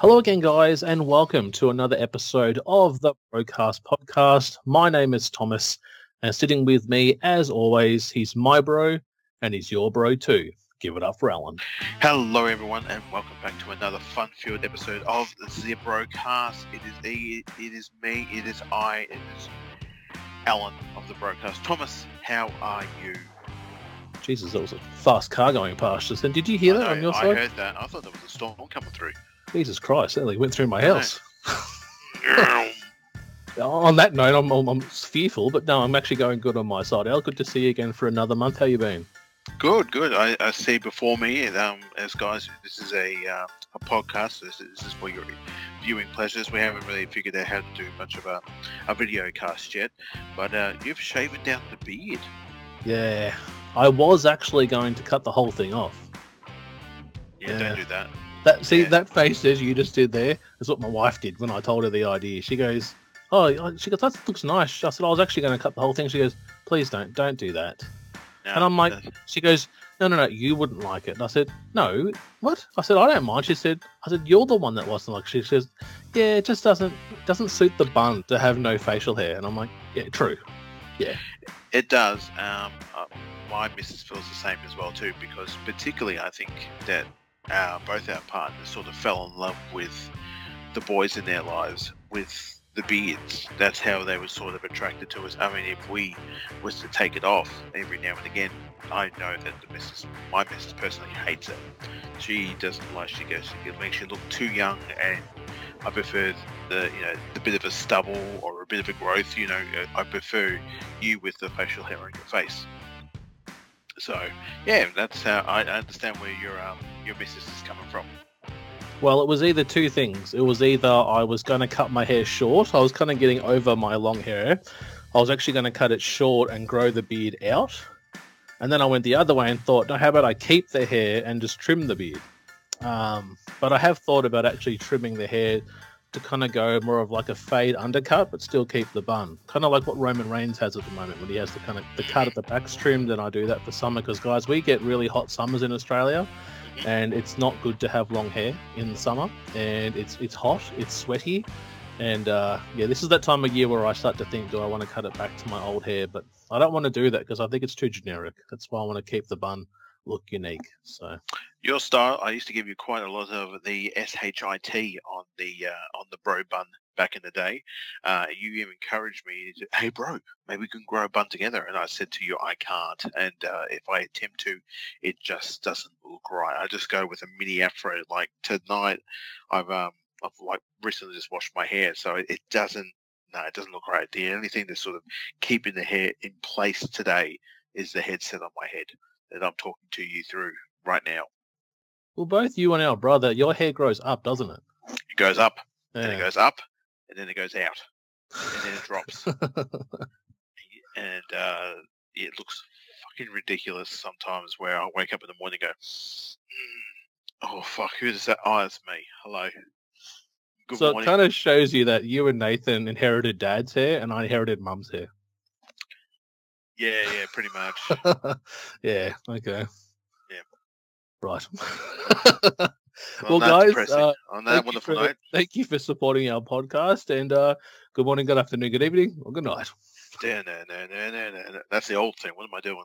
Hello again, guys, and welcome to another episode of the BroKast Podcast. My name is Thomas, and sitting with me, as always, he's my bro, and he's your bro too. Give it up for Alan. Hello, everyone, and welcome back to another fun-filled episode of the BroKast. It is it is me, it is I, it is Alan of the BroKast. Thomas, how are you? Jesus, that was a fast car going past us. And did you hear I that know, on your I side? I heard that. I thought there was a storm coming through. Jesus Christ, that went through my house. on that note, I'm, I'm, I'm fearful, but no, I'm actually going good on my side. Al, good to see you again for another month. How you been? Good, good. I, I see before me, um, as guys, this is a uh, a podcast. This, is- this is for your viewing pleasures. We haven't really figured out how to do much of a, a video cast yet, but uh, you've shaven down the beard. Yeah, I was actually going to cut the whole thing off. Yeah, Yeah. don't do that. That see Yeah. that face as you just did there is what my wife did when I told her the idea. She goes, "Oh, she goes, that looks nice." I said, "I was actually going to cut the whole thing." She goes, "Please don't, don't do that." No, And I'm like, uh, She goes, "No, no, no, you wouldn't like it." And I said, "No, what?" I said, "I don't mind." She said, "I said you're the one that wasn't like." She says, "Yeah, it just doesn't doesn't suit the bun to have no facial hair." And I'm like, "Yeah, true." Yeah." It does. Um, uh, my missus feels the same as well too, because particularly I think that uh, both our partners sort of fell in love with the boys in their lives with the beards. That's how they were sort of attracted to us. I mean, if we was to take it off every now and again, I know that the missus, my missus personally hates it. She doesn't like. She goes, it makes you look too young, and I prefer the you know the bit of a stubble or a bit of a growth. You know, I prefer you with the facial hair on your face. So yeah, that's how I understand where your um your missus is coming from. Well, it was either two things. It was either I was going to cut my hair short. I was kind of getting over my long hair. I was actually going to cut it short and grow the beard out. And then I went the other way and thought, no, how about I keep the hair and just trim the beard? Um, but I have thought about actually trimming the hair to kind of go more of like a fade undercut, but still keep the bun. Kind of like what Roman Reigns has at the moment when he has the kind of the cut at the back's trimmed, and I do that for summer because guys, we get really hot summers in Australia and it's not good to have long hair in the summer and it's it's hot it's sweaty and uh, yeah this is that time of year where i start to think do i want to cut it back to my old hair? But i don't want to do that because i think it's too generic. That's why i want to keep the bun look unique so Your style, I used to give you quite a lot of the shit on the uh, on the bro bun back in the day. Uh, you even encouraged me, to, hey bro, maybe we can grow a bun together. And I said to you, I can't. And uh, if I attempt to, it just doesn't look right. I just go with a mini afro. Like tonight, I've um I've like recently just washed my hair, so it, it doesn't. No, it doesn't look right. The only thing that's sort of keeping the hair in place today is the headset on my head that I'm talking to you through right now. well both you and our brother your hair grows up doesn't it It goes up, and it goes up, and then it goes out, and then it drops, and uh, it looks fucking ridiculous sometimes where I wake up in the morning and go, "Mm, oh fuck, who is that? Oh, it's me. Hello. Good so it kind of shows you that you and Nathan inherited dad's hair and I inherited mum's hair. Yeah, yeah, pretty much. yeah. Okay. Yeah. Right. Well, well, guys, uh, on that wonderful for, note, thank you for supporting our podcast. And uh, good morning, good afternoon, good evening, or good night. no, no, no, no, no, no, no. that's the old thing. What am I doing?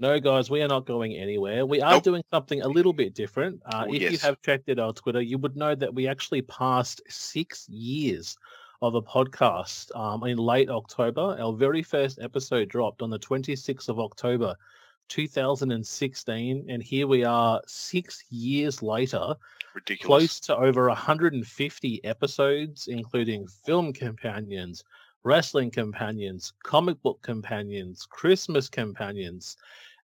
No, guys, we are not going anywhere. We are Nope. doing something a little bit different. Uh, Oh, if you have checked it on Twitter, you would know that we actually passed six years of a podcast um, in late October. Our very first episode dropped on the 26th of October, 2016. And here we are six years later, Ridiculous. close to over 150 episodes, including film companions, wrestling companions, comic book companions, Christmas companions.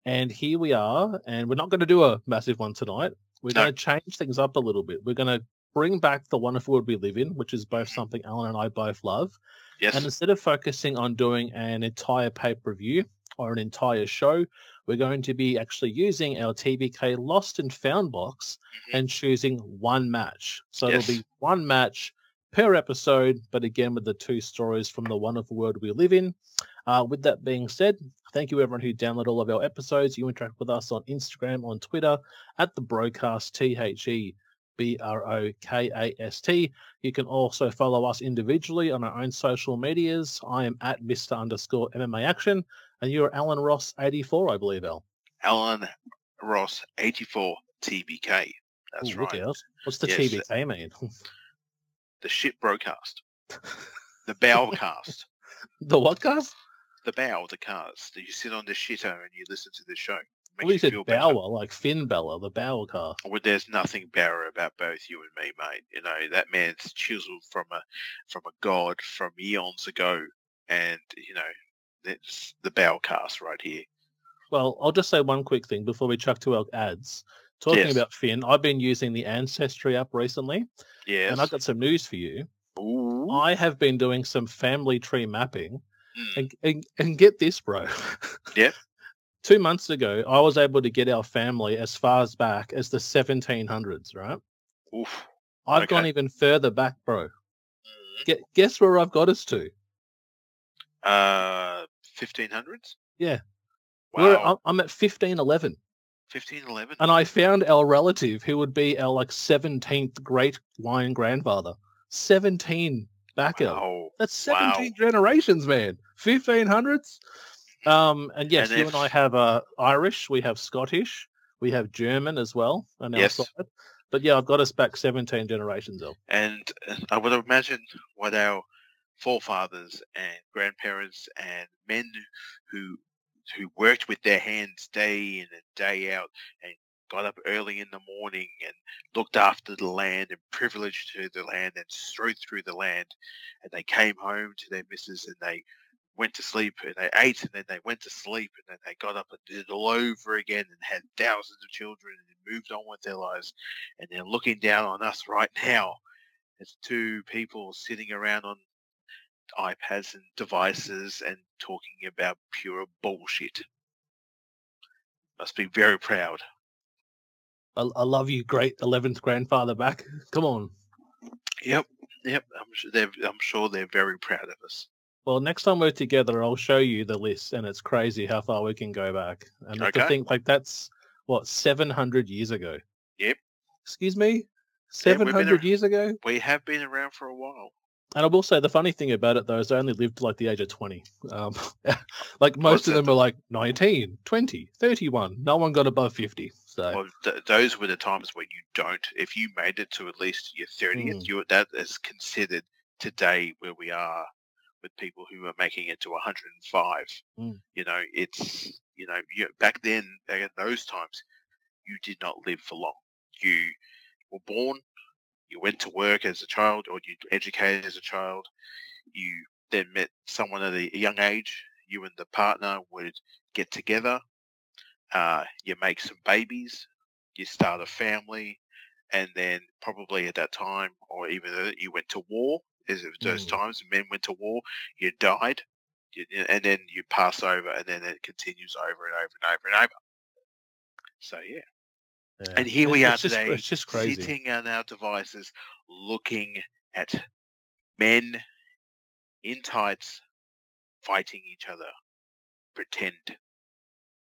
And here we are, and we're not going to do a massive one tonight. We're No. going to change things up a little bit. We're going to bring back the wonderful world we live in, which is both something Alan and I both love. Yes. And instead of focusing on doing an entire pay per view or an entire show, we're going to be actually using our TBK Lost and Found box Mhm. and choosing one match. So Yes. it'll be one match per episode, but again with the two stories from the wonderful world we live in. Uh, with that being said, thank you everyone who downloaded all of our episodes. You interact with us on Instagram, on Twitter, at the BroKast T H E B R O K A S T. You can also follow us individually on our own social medias. I am at Mr. underscore MMA Action, and you're Alan Ross 84, I believe, Al. Alan Ross, 84 TBK. That's Ooh, right. What's the Yes. TBK mean? The shit BroKast. The bowcast. the what, cast? the bow, the cast. You sit on the shitter and you listen to the show. Well, you said feel better. Like Finn Bálor, the Bower car. Well, there's nothing better about both you and me, mate. You know that man's chiseled from a from a god from eons ago, and you know that's the Bálor cast right here. Well, I'll just say one quick thing before we chuck to our ads. Talking Yes. about Finn, I've been using the Ancestry app recently, Yes. and I've got some news for you. Ooh. I have been doing some family tree mapping, Mm. and and, and get this, bro. Yep. Two months ago, I was able to get our family as far as back as the 1700s. Right? Oof. I've gone even further back, bro. Mm. Get, guess where I've got us to? Uh, 1500s. Yeah. We're, Wow. I'm, I'm at 1511. 1511. and I found our relative who would be our like seventeenth great line grandfather. Seventeen back out. Wow. That's Wow. seventeen generations, man. Fifteen hundreds. Um, and yes, And you and I have uh, Irish, we have Scottish, we have German as well on our Yes. side. But yeah, I've got us back seventeen generations, El. And uh, I would imagine what our forefathers and grandparents and men who who worked with their hands day in and day out and got up early in the morning and looked after the land and privileged to the land and strode through the land and they came home to their missus and they went to sleep and they ate and then they went to sleep and then they got up and did it all over again and had thousands of children and moved on with their lives and they're looking down on us right now as two people sitting around on iPads and devices and talking about pure bullshit. Must be very proud. I, I love you, great eleventh grandfather back. Come on. Yep, yep. I'm sure they're. I'm sure they're very proud of us. Well, next time we're together, I'll show you the list, and it's crazy how far we can go back. And to think like that's what seven hundred years ago. Yep. Excuse me, Yeah, seven hundred ar- years ago. We have been around for a while. And I will say the funny thing about it though is I only lived to like the age of twenty. Um, like most of that them were like 19, 20, 31. No one got above fifty. So Well, th- those were the times when you don't. If you made it to at least your thirtieth, Mm. you that is considered today where we are with people who are making it to 105. Mm. You know, it's you know, you, back then, back in those times, you did not live for long. You were born, you went to work as a child, or you educated as a child. You then met someone at a young age. You and the partner would get together. Uh, you make some babies. You start a family, and then probably at that time, or even you went to war. Is it those Mm. times men went to war? You died. You- And then you pass over, and then it continues over and over and over and over. So yeah, Yeah. and here we It's- are just, today, It's just crazy. sitting on our devices, looking at men in tights fighting each other. Pretend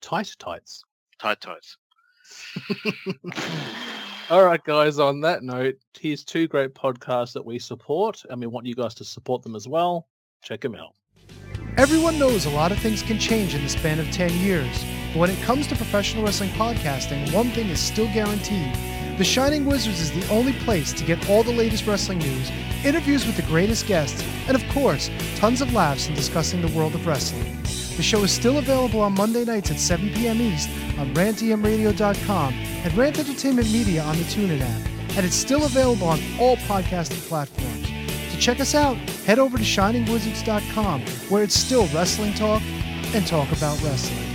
Tight tights. tight tights. All right, guys. On that note, here's two great podcasts that we support, and we want you guys to support them as well. Check them out. Everyone knows a lot of things can change in the span of 10 years. But when it comes to professional wrestling podcasting, one thing is still guaranteed. The Shining Wizards is the only place to get all the latest wrestling news, interviews with the greatest guests, and of course, tons of laughs in discussing the world of wrestling. The show is still available on Monday nights at 7 p.m. East on rantemradio.com and Rant Entertainment Media on the TuneIn app. And it's still available on all podcasting platforms. To check us out, head over to shiningwizards.com where it's still wrestling talk and talk about wrestling.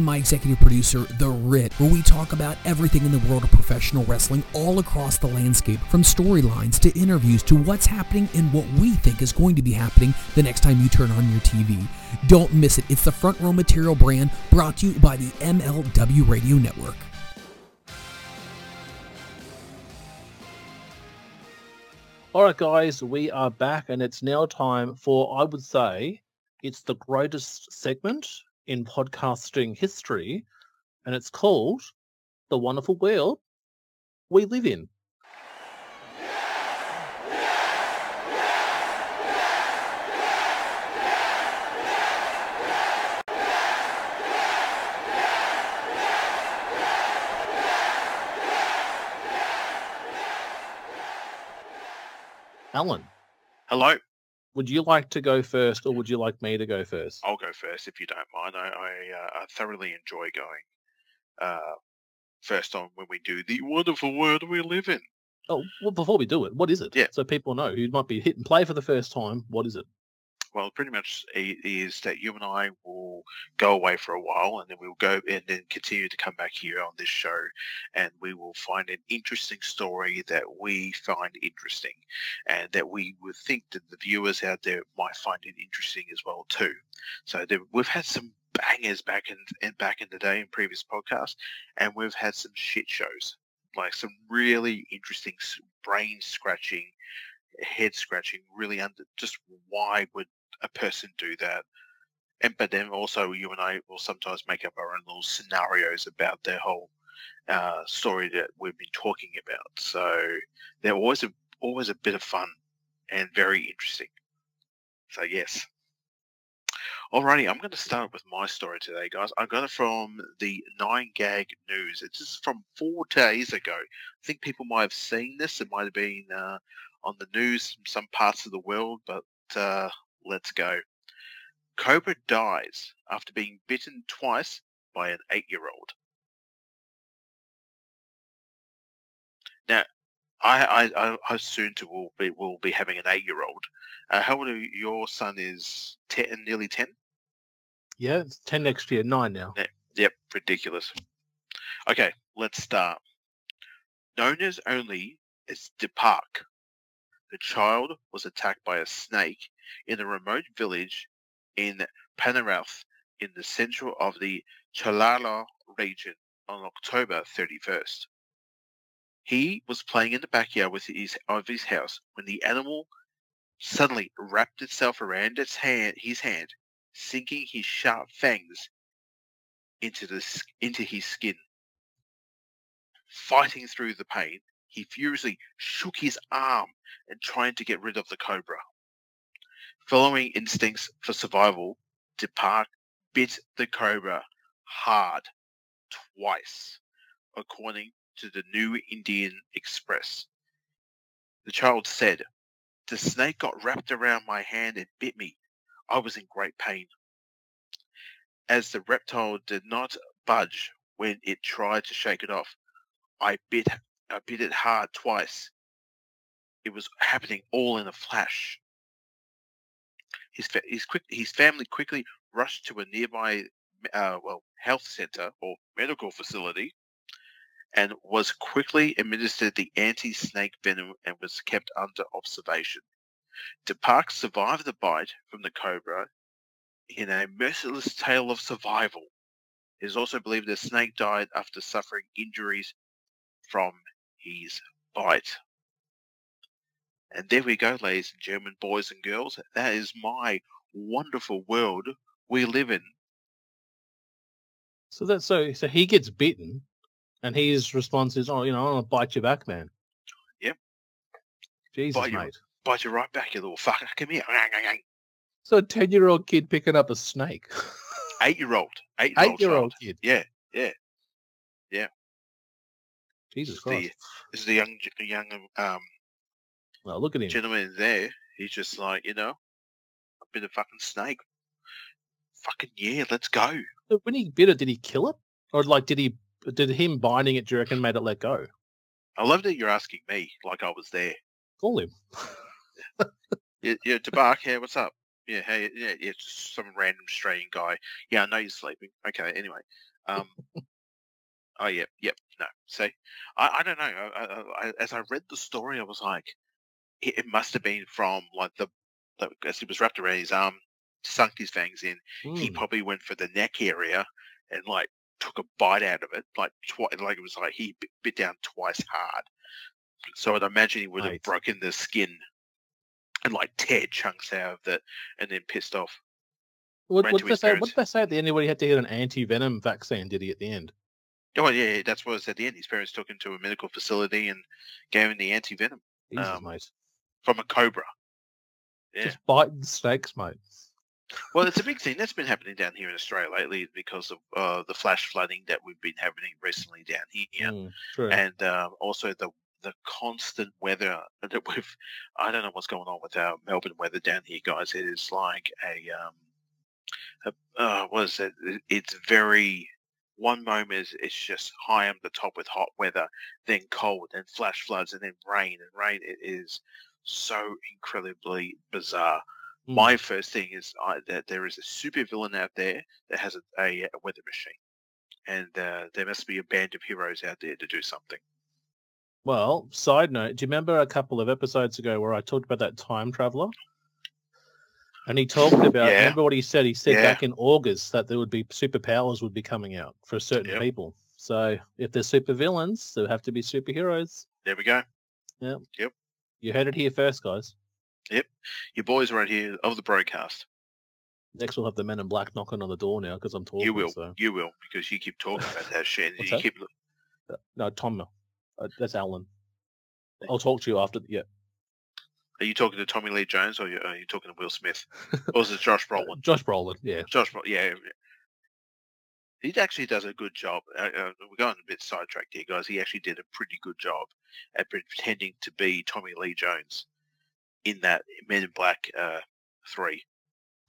my executive producer, The Rit, where we talk about everything in the world of professional wrestling all across the landscape, from storylines to interviews to what's happening and what we think is going to be happening the next time you turn on your TV. Don't miss it. It's the Front Row Material brand brought to you by the MLW Radio Network. All right, guys, we are back, and it's now time for, I would say, it's the greatest segment in podcasting history, and it's called The Wonderful World We Live In. Alan, Hello. Would you like to go first, or would you like me to go first? I'll go first if you don't mind. I, I, uh, I thoroughly enjoy going uh, first on when we do the wonderful world we live in. Oh, well, before we do it, what is it? Yeah. So people know who might be hitting play for the first time. What is it? Well, pretty much is that you and I will go away for a while, and then we'll go and then continue to come back here on this show, and we will find an interesting story that we find interesting, and that we would think that the viewers out there might find it interesting as well too. So there, we've had some bangers back in, in back in the day in previous podcasts, and we've had some shit shows, like some really interesting, brain scratching, head scratching. Really under just why would a person do that? And but then also you and I will sometimes make up our own little scenarios about their whole uh, story that we've been talking about. So they're always a always a bit of fun and very interesting. So yes. Alrighty, I'm going to start with my story today, guys. I got it from the Nine Gag News. It's just from four days ago. I think people might have seen this. It might have been uh, on the news in some parts of the world, but uh, let's go. Cobra dies after being bitten twice by an eight-year-old. Now, I, I, I, I soon to will be will be having an eight-year-old. Uh, how old are you? your son? Is ten, nearly ten? Yeah, it's 10 next year, 9 now. Yep, ridiculous. Okay, let's start. Known as only as Deepak, the child was attacked by a snake in a remote village in Panarath in the central of the Chalala region on October 31st. He was playing in the backyard his, of his house when the animal suddenly wrapped itself around its hand, his hand, sinking his sharp fangs into the into his skin. Fighting through the pain, he furiously shook his arm and trying to get rid of the cobra. Following instincts for survival, Deepak bit the cobra hard twice, according to the New Indian Express. The child said, The snake got wrapped around my hand and bit me. I was in great pain. As the reptile did not budge when it tried to shake it off, I bit I bit it hard twice. It was happening all in a flash. His fa- his quick his family quickly rushed to a nearby uh, well health center or medical facility, and was quickly administered the anti-snake venom and was kept under observation. Deepak survived the bite from the cobra in a merciless tale of survival. It is also believed the snake died after suffering injuries from his bite. And there we go, ladies and gentlemen, boys and girls. That is my wonderful world we live in. So that so so he gets bitten, and his response is, "Oh, you know, I'll bite you back, man." Yep. Jesus, Bite you. mate. Bite you right back, you little fucker. Come here. So a ten-year-old kid picking up a snake. Eight year old. Eight year old. Eight-year-old kid. Yeah, yeah, yeah. Jesus Christ. the this is the young the young um Well, look at him. gentleman there. He's just like, you know, I've been a fucking snake. Fucking yeah, let's go. When he bit it, did he kill it, or like did he? Did him binding it? Do you reckon made it let go? I love that you're asking me like I was there. Call him. Yeah, yeah, Tabark, yeah, what's up? Yeah, hey, yeah, yeah, just some random Australian guy. Yeah, I know you're sleeping. Okay, anyway. Um, oh, yeah, yep, no. See, I, I don't know. I, I, as I read the story, I was like, it, it must have been from like the, the, as he was wrapped around his arm, sunk his fangs in. He Hmm. probably went for the neck area and like took a bite out of it, like twice. Like it was like he bit, bit down twice hard. So I'd imagine he would have Right. broken the skin and like tear chunks out of it, and then pissed off. What, what did they say? What did they say at the end? Anybody had to get an anti-venom vaccine? Did he at the end? Oh yeah, yeah, that's what said at the end. His parents took him to a medical facility and gave him the anti venom Um, mate. from a cobra. Yeah. Just biting snakes, mate. Well, it's a big thing that's been happening down here in Australia lately because of uh, the flash flooding that we've been having recently down here. Mm, true. and um, also the the constant weather that we've I don't know what's going on with our Melbourne weather down here, guys. It is like a um a, uh, what is? It- It's very one moment is it's just high on the top with hot weather, then cold, then flash floods, and then rain and rain. It is so incredibly bizarre. Mm. My first thing is I, that there is a super villain out there that has a, a, a weather machine, and uh, there must be a band of heroes out there to do something. Well, side note, do you remember a couple of episodes ago where I talked about that time traveler? And he talked about Yeah. remember what he said? He said Yeah. back in August that there would be superpowers would be coming out for certain Yep. people. So if they're super villains, there have to be superheroes. There we go. Yep. Yep. You heard it here first, guys. Yep. Your boys are right here of the BroKast. Next we'll have the men in black knocking on the door now because I'm talking. you will, So. you will, because you keep talking about that shit. You that? keep Uh, No, Tom. Uh, that's Alan. I'll talk to you after. Yeah. Are you talking to Tommy Lee Jones or are you, are you talking to Will Smith? or is it Josh Uh, Brolin? Josh Brolin. Yeah. Josh Brolin, yeah. yeah. He actually does a good job. Uh, uh, we're going a bit sidetracked here, guys. He actually did a pretty good job at pretending to be Tommy Lee Jones in that Men in Black uh, 3.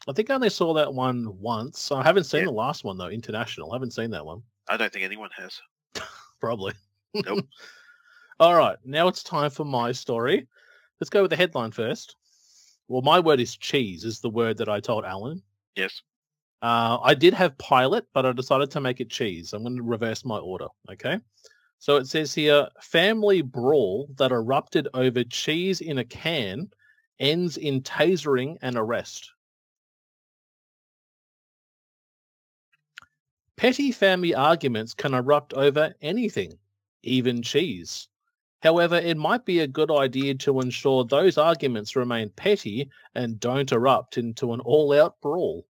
I think I only saw that one once. I haven't seen Yeah. the last one though. International. I haven't seen that one. I don't think anyone has. Probably. Nope. All right. Now it's time for my story. Let's go with the headline first. Well, my word is cheese, is the word that I told Alan. Yes. Uh, I did have pilot, but I decided to make it cheese. I'm going to reverse my order. Okay. So it says here family brawl that erupted over cheese in a can ends in tasering and arrest. Petty family arguments can erupt over anything, even cheese. However, it might be a good idea to ensure those arguments remain petty and don't erupt into an all out brawl.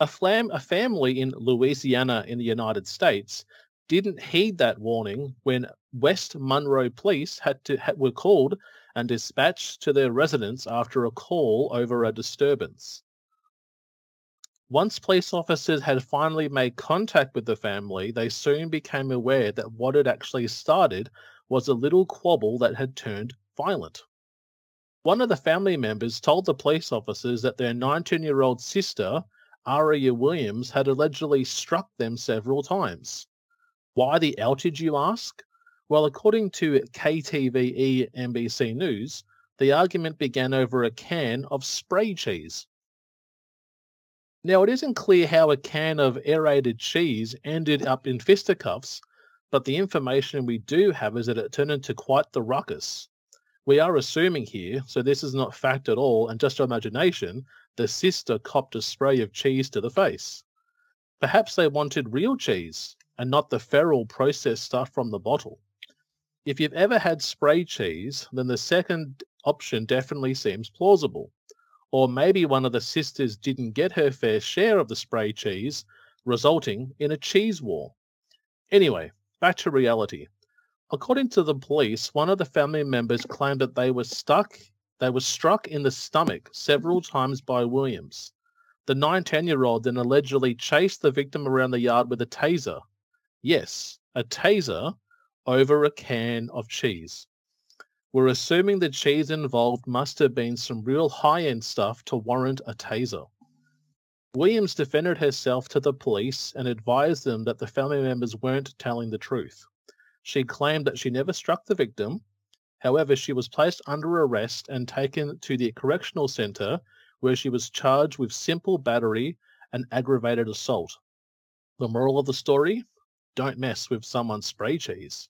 A, flam- a family in Louisiana in the United States didn't heed that warning when West Monroe police had to ha- were called and dispatched to their residence after a call over a disturbance. Once police officers had finally made contact with the family, they soon became aware that what had actually started was a little quabble that had turned violent. One of the family members told the police officers that their 19 year old sister, Aria Williams, had allegedly struck them several times. Why the outage, you ask? Well, according to KTVE NBC News, the argument began over a can of spray cheese. Now, it isn't clear how a can of aerated cheese ended up in fisticuffs, but the information we do have is that it turned into quite the ruckus. We are assuming here, so this is not fact at all and just our imagination, the sister copped a spray of cheese to the face. Perhaps they wanted real cheese and not the feral processed stuff from the bottle. If you've ever had spray cheese, then the second option definitely seems plausible. Or maybe one of the sisters didn't get her fair share of the spray cheese, resulting in a cheese war. Anyway, back to reality. According to the police, one of the family members claimed that they were stuck they were struck in the stomach several mm-hmm. times by Williams. The 19 year old then allegedly chased the victim around the yard with a taser. Yes, a taser over a can of cheese. We're assuming the cheese involved must have been some real high end stuff to warrant a taser. Williams defended herself to the police and advised them that the family members weren't telling the truth. She claimed that she never struck the victim. However, she was placed under arrest and taken to the correctional center where she was charged with simple battery and aggravated assault. The moral of the story don't mess with someone's spray cheese.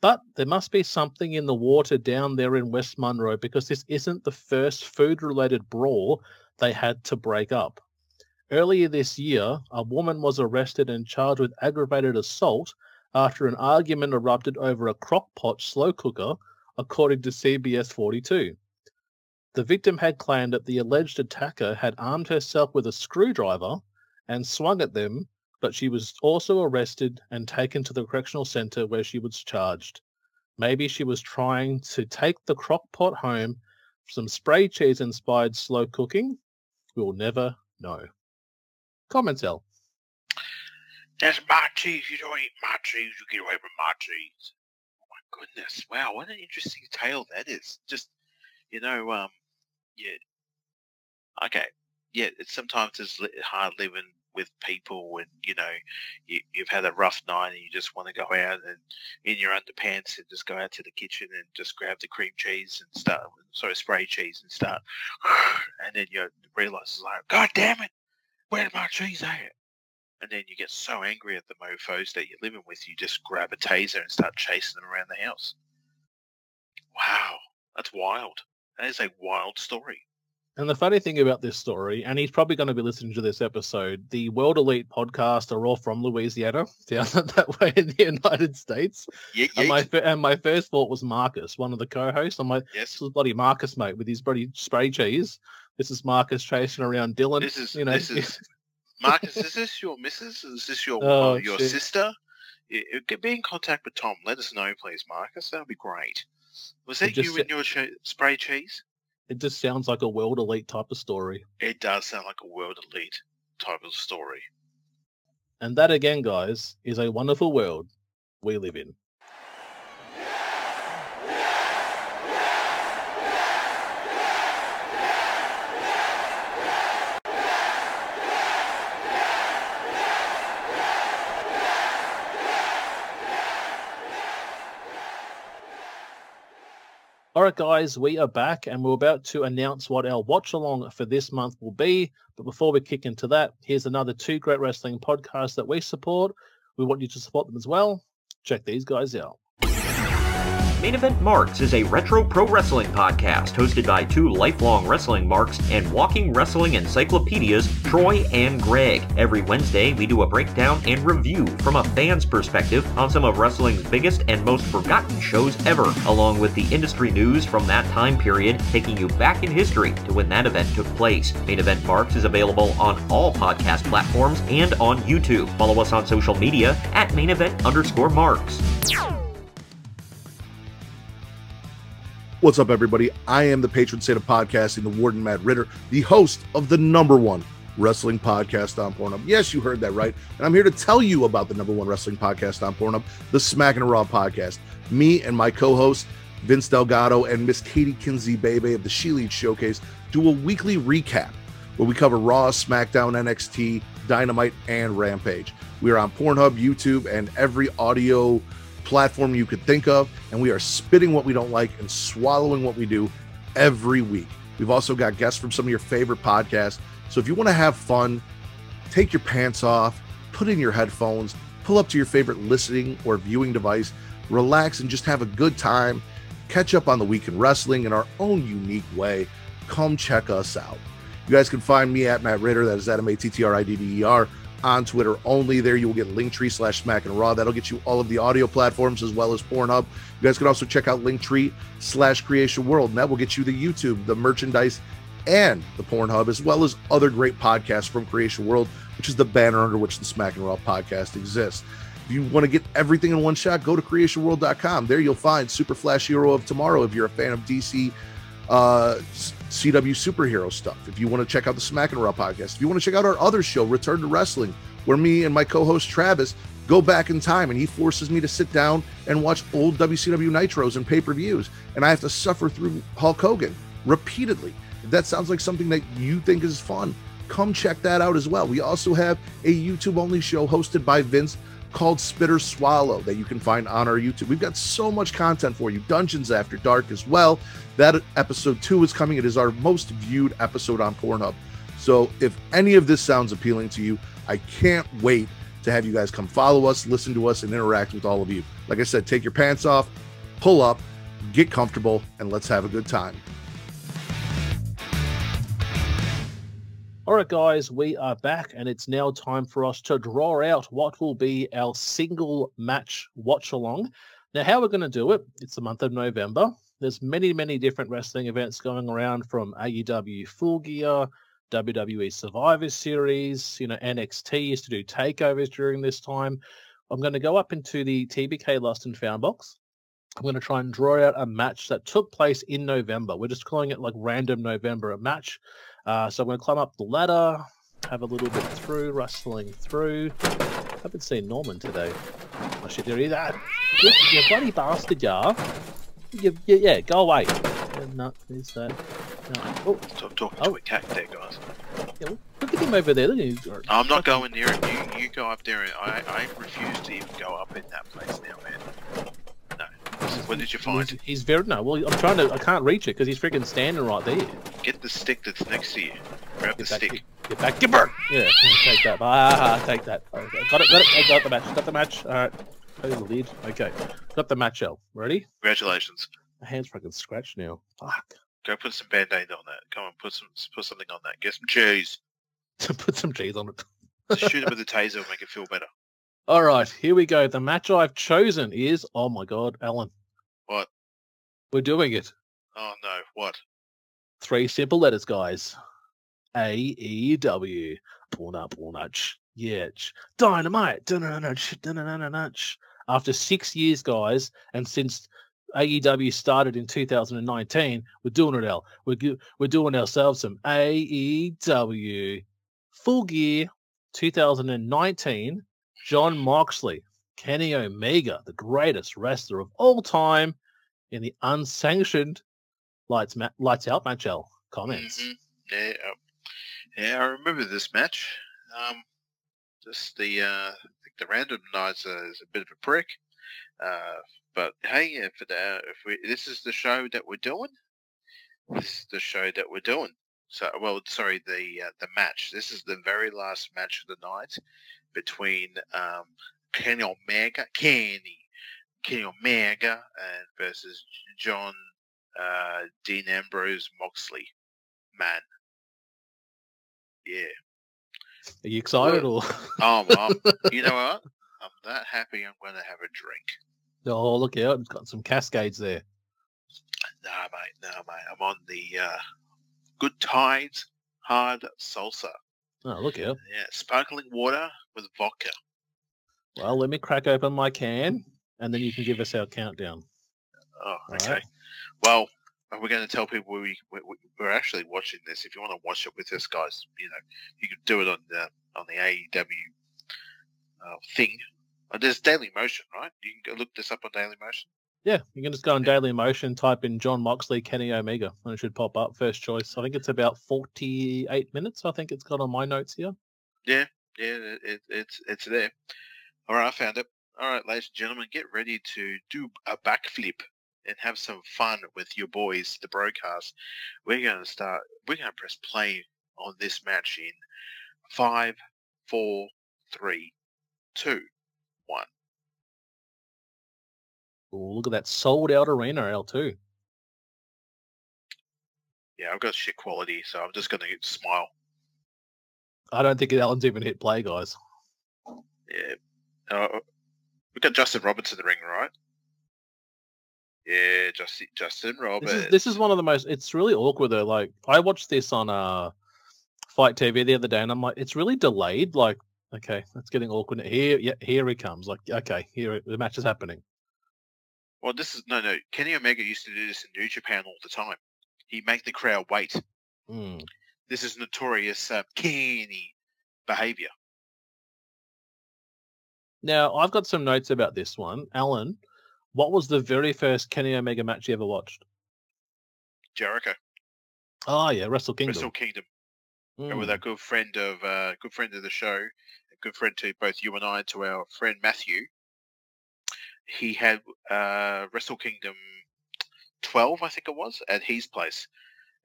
But there must be something in the water down there in West Monroe because this isn't the first food related brawl they had to break up. Earlier this year, a woman was arrested and charged with aggravated assault after an argument erupted over a crockpot slow cooker, according to CBS 42. The victim had claimed that the alleged attacker had armed herself with a screwdriver and swung at them but she was also arrested and taken to the correctional center where she was charged. Maybe she was trying to take the crock pot home for some spray cheese inspired slow cooking. We'll never know. Comments, L. That's my cheese. You don't eat my cheese. You get away from my cheese. Oh my goodness. Wow, what an interesting tale that is. Just, you know, um, yeah. Okay. Yeah, it's sometimes it's hard living with people when you know you, you've had a rough night and you just want to go out and in your underpants and just go out to the kitchen and just grab the cream cheese and start sorry spray cheese and start and then you realize like god damn it where's my cheese at and then you get so angry at the mofos that you're living with you just grab a taser and start chasing them around the house wow that's wild that is a wild story and the funny thing about this story, and he's probably going to be listening to this episode, the World Elite podcast are all from Louisiana, down that way in the United States. Yeah, and my and my first thought was Marcus, one of the co-hosts. I'm like, yes. this is bloody Marcus, mate, with his bloody spray cheese. This is Marcus chasing around Dylan. This is you know. This is, Marcus, is this your missus? Is this your oh, uh, your shit. sister? Get be in contact with Tom. Let us know, please, Marcus. That would be great. Was that you and your spray cheese? It just sounds like a world elite type of story. It does sound like a world elite type of story. And that again, guys, is a wonderful world we live in. All right, guys, we are back and we're about to announce what our watch along for this month will be. But before we kick into that, here's another two great wrestling podcasts that we support. We want you to support them as well. Check these guys out. Main Event Marks is a retro pro wrestling podcast hosted by two lifelong wrestling marks and walking wrestling encyclopedias, Troy and Greg. Every Wednesday, we do a breakdown and review from a fan's perspective on some of wrestling's biggest and most forgotten shows ever, along with the industry news from that time period, taking you back in history to when that event took place. Main Event Marks is available on all podcast platforms and on YouTube. Follow us on social media at main event underscore marks. What's up, everybody? I am the patron saint of podcasting, the Warden Matt Ridder, the host of the number one wrestling podcast on Pornhub. Yes, you heard that right. And I'm here to tell you about the number one wrestling podcast on Pornhub, the Smack and Raw podcast. Me and my co host, Vince Delgado and Miss Katie Kinsey Bebe of the She Lead Showcase do a weekly recap where we cover Raw, SmackDown, NXT, Dynamite, and Rampage. We are on Pornhub, YouTube, and every audio platform you could think of, and we are spitting what we don't like and swallowing what we do every week. We've also got guests from some of your favorite podcasts. So if you want to have fun, take your pants off, put in your headphones, pull up to your favorite listening or viewing device, relax, and just have a good time. Catch up on the week in wrestling in our own unique way. Come check us out. You guys can find me at Matt Ridder. That is at M A T T R I D D E R on Twitter only. There you will get Linktree slash Smack and Raw. That'll get you all of the audio platforms as well as Pornhub. You guys can also check out Linktree slash Creation World, and that will get you the YouTube, the merchandise, and the Pornhub, as well as other great podcasts from Creation World, which is the banner under which the Smack and Raw podcast exists. If you want to get everything in one shot, go to creationworld.com. There you'll find Super Flash Hero of Tomorrow if you're a fan of DC uh, CW superhero stuff. If you want to check out the Smack and Raw podcast, if you want to check out our other show, Return to Wrestling, where me and my co-host Travis go back in time and he forces me to sit down and watch old WCW Nitros and pay-per-views, and I have to suffer through Hulk Hogan repeatedly. If that sounds like something that you think is fun, come check that out as well. We also have a YouTube-only show hosted by Vince called Spitter Swallow that you can find on our YouTube. We've got so much content for you. Dungeons After Dark as well. That episode two is coming. It is our most viewed episode on Pornhub. So if any of this sounds appealing to you, I can't wait to have you guys come follow us, listen to us, and interact with all of you. Like I said, take your pants off, pull up, get comfortable, and let's have a good time. All right, guys, we are back, and it's now time for us to draw out what will be our single match watch along. Now, how we're going to do it, it's the month of November. There's many, many different wrestling events going around from AEW Full Gear, WWE Survivor Series, you know, NXT used to do takeovers during this time. I'm going to go up into the TBK Lost and Found box. I'm going to try and draw out a match that took place in November. We're just calling it like random November a match. Uh, so I'm going to climb up the ladder, have a little bit through, rustling through. I haven't seen Norman today. I should do that. You, you bloody bastard, yeah. You, you, yeah, go away. Yeah, no, there's that. No. Oh, Stop talking Oh. to a cat there, guys. yeah, look at him over there. Look at him. I'm not going near him. You, you go up there. I, I refuse to even go up in that place now, man. What did you find? He's, he's very no. Well, I'm trying to. I can't reach it because he's freaking standing right there. Get the stick that's next to you. Grab the back, stick. get, get back, get back. Yeah, take that. Ah, take that. Okay. Got it, got it. I got the match. Got the match. All right. Close the lid. Okay. Got the match, L. Ready? Congratulations. My hand's fucking scratched now. Fuck. Go put some band-aid on that. Come on, put some put something on that. Get some cheese. Put some cheese on it. Shoot it with a taser make it feel better. All right, here we go. The match I've chosen is oh my god, Alan. What? We're doing it. Oh no, what? Three simple letters, guys. A E W. Porna pornach. Yeah. Dynamite. After six years, guys, and since AEW started in 2019, we're doing it, Al. We're, we're doing ourselves some AEW Full Gear 2019. Jon Moxley, Kenny Omega, the greatest wrestler of all time, in the unsanctioned lights ma- lights out match. L comments. Mhm. Yeah, yeah, I remember this match. Um, just the uh, the randomizer is a bit of a prick. Uh, but hey, if it, uh, if we this is the show that we're doing, this is the show that we're doing. So, well, sorry, the uh, the match. This is the very last match of the night between um, Kenny Omega, Kenny, Kenny Omega, and versus Jon uh, Dean Ambrose Moxley. Man, yeah. Are you excited or? Oh, well, you know what? I'm that happy. I'm going to have a drink. oh, look out! It's got some cascades there. Nah, mate. Nah, mate. I'm on the uh, Good Tides Hard Salsa. Oh, look here. Yeah, sparkling water with vodka. Well, let me crack open my can, and then you can give us our countdown. Oh, okay. right. Well, are we going to tell people we, we we- we're actually watching this? If you want to watch it with us, guys, you know, you can do it on the on the AEW uh, thing. Uh, there's Daily Motion, right? You can go look this up on Daily Motion. Yeah, you can just go on Daily Motion, type in Jon Moxley, Kenny Omega, and it should pop up. First choice. I think it's about 48 minutes. I think it's got on my notes here. Yeah, it, it, it's it's there. All right, I found it. All right, ladies and gentlemen, get ready to do a backflip and have some fun with your boys, the broadcast. We're going to start. We're going to press play on this match in five, four, three, two, one. Ooh, look at that sold out arena L2. Yeah, I've got shit quality, so I'm just going to smile. I don't think Alan's even hit play, guys. Yeah. Uh, we've got Justin Roberts in the ring, right? Yeah, Justin Justin Roberts. This is, this is one of the most. It's really awkward though. Like I watched this on uh, FITE TV the other day, and I'm like, it's really delayed. Like, okay, it's getting awkward. Here, yeah, here he comes. Like, okay, here the match is happening. Well, this is no, no. Kenny Omega used to do this in New Japan all the time. He make the crowd wait. Mm. This is notorious uh, Kenny behavior. Now, I've got some notes about this one. Alan, what was the very first Kenny Omega match you ever watched? Jericho, Oh yeah, Wrestle Kingdom. Wrestle Kingdom, Mm. and with a good friend of uh, good friend of the show, a good friend to both you and I, to our friend Matthew. He had uh, Wrestle Kingdom 12, I think it was, at his place,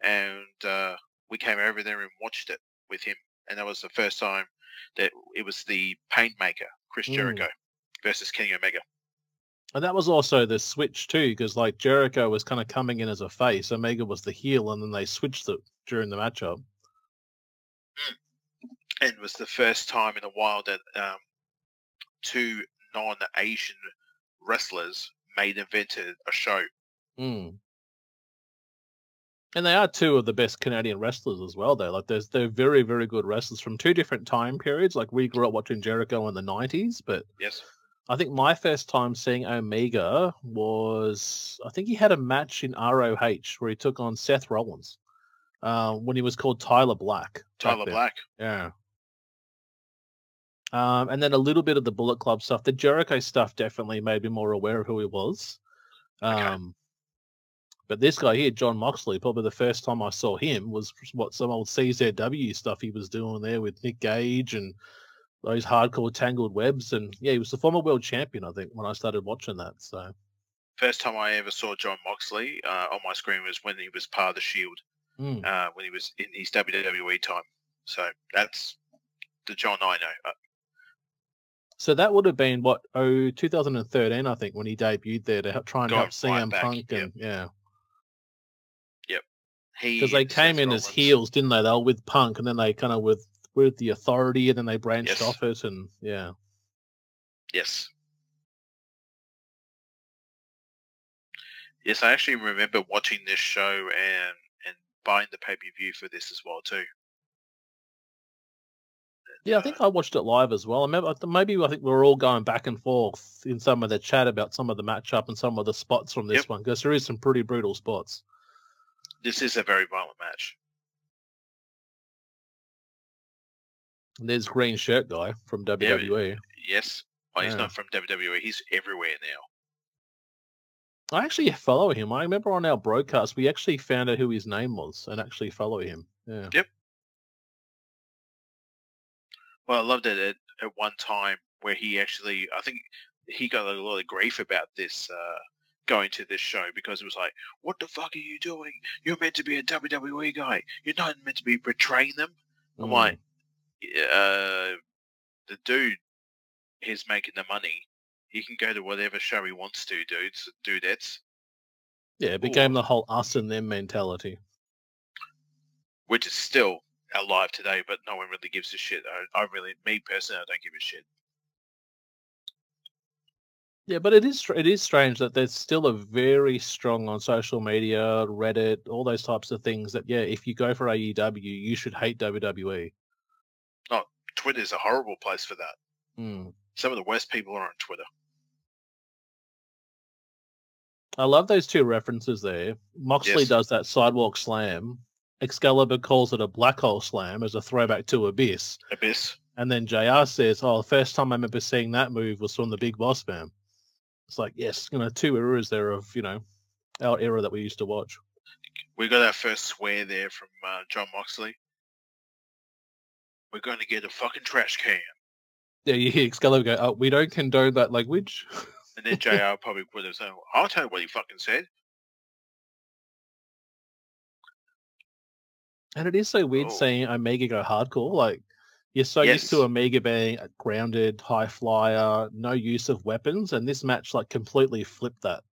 and uh, we came over there and watched it with him, and that was the first time that it was the Painmaker, Chris Mm. Jericho, versus Kenny Omega. And that was also the switch too, because like Jericho was kind of coming in as a face, Omega was the heel, and then they switched it during the matchup. and it was the first time in a while that um, two non-Asian wrestlers made invented a show. Mm. And they are two of the best Canadian wrestlers as well, though. Like, there's they're very, very good wrestlers from two different time periods. Like, we grew up watching Jericho in the '90s, but Yes. I think my first time seeing Omega was I think he had a match in ROH where he took on Seth Rollins uh, when he was called Tyler Black. Tyler. Black. Yeah. Um, and then a little bit of the Bullet Club stuff. The Jericho stuff definitely made me more aware of who he was. Okay. Um, but this guy here, Jon Moxley, probably the first time I saw him was what some old CZW stuff he was doing there with Nick Gage and those hardcore tangled webs. And yeah, he was the former world champion, I think, when I started watching that. So First time I ever saw Jon Moxley uh, on my screen was when he was part of the Shield, mm. uh, when he was in his WWE time. So that's the Jon I know. So that would have been what oh 2013, I think, when he debuted there to help, try and Going help CM back, Punk yep. and yeah. he because they came Seth in as heels, didn't they? They were with Punk, and then they kind of with with the Authority, and then they branched Yes. off it, and yeah, Yes. Yes, I actually remember watching this show and and buying the pay per view for this as well too. Yeah. I think I watched it live as well. I remember maybe I think we were all going back and forth in some of the chat about some of the matchup and some of the spots from this Yep. one because there is some pretty brutal spots. This is a very violent match. And there's green shirt guy from. WWE. Yes. Oh, he's Yeah. not from WWE. He's everywhere now. I actually follow him. I remember on our broadcast we actually found out who his name was and actually follow him. Yeah. Well, I loved it at, at one time where he actually, I think he got a lot of grief about this uh, going to this show because it was like, what the fuck are you doing? You're meant to be a WWE guy. You're not meant to be betraying them. I'm Mm. like, uh, the dude is making the money. He can go to whatever show he wants to, dudes, dudettes. Yeah, it became Ooh. the whole us and them mentality. which is still alive today, but no one really gives a shit. I, I really, me personally, I don't give a shit. Yeah, but it is it is strange that there's still a very strong on social media, Reddit, all those types of things. That yeah, if you go for AEW, you should hate WWE. No, Twitter's a horrible place for that. Mm. Some of the worst people are on Twitter. I love those two references there. Moxley Yes. does that sidewalk slam. Excalibur calls it a black hole slam as a throwback to Abyss, Abyss. and then JR says, "Oh, the first time I remember seeing that move was from the Big Boss Man." It's like yes, you know, two eras there of you know our era that we used to watch. We got our first swear there from uh, Jon Moxley. We're going to get a fucking trash can. Yeah, you hear Excalibur go, oh, "We don't condone that language." And then JR probably would have said, I'll tell you what he fucking said. And it is so weird Oh. seeing Omega go hardcore. Like you're so used to Omega being a grounded, high flyer, no use of weapons, and this match like completely flipped that.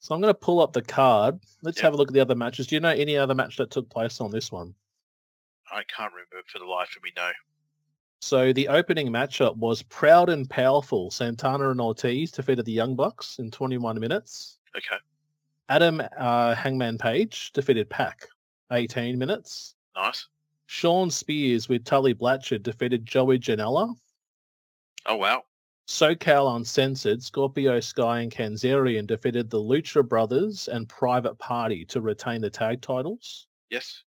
So I'm going to pull up the card. Let's Yep. have a look at the other matches. Do you know any other match that took place on this one? I can't remember for the life of me, no. So the opening matchup was Proud and Powerful. Santana and Ortiz defeated the Young Bucks in 21 minutes. Okay, Adam uh, Hangman Page defeated Pac, 18 minutes. nice. Shawn Spears with Tully Blanchard defeated Joey Janela. Oh, wow. SoCal Uncensored, Scorpio Sky and Kazarian defeated the Lucha Brothers and Private Party to retain the tag titles. Yes.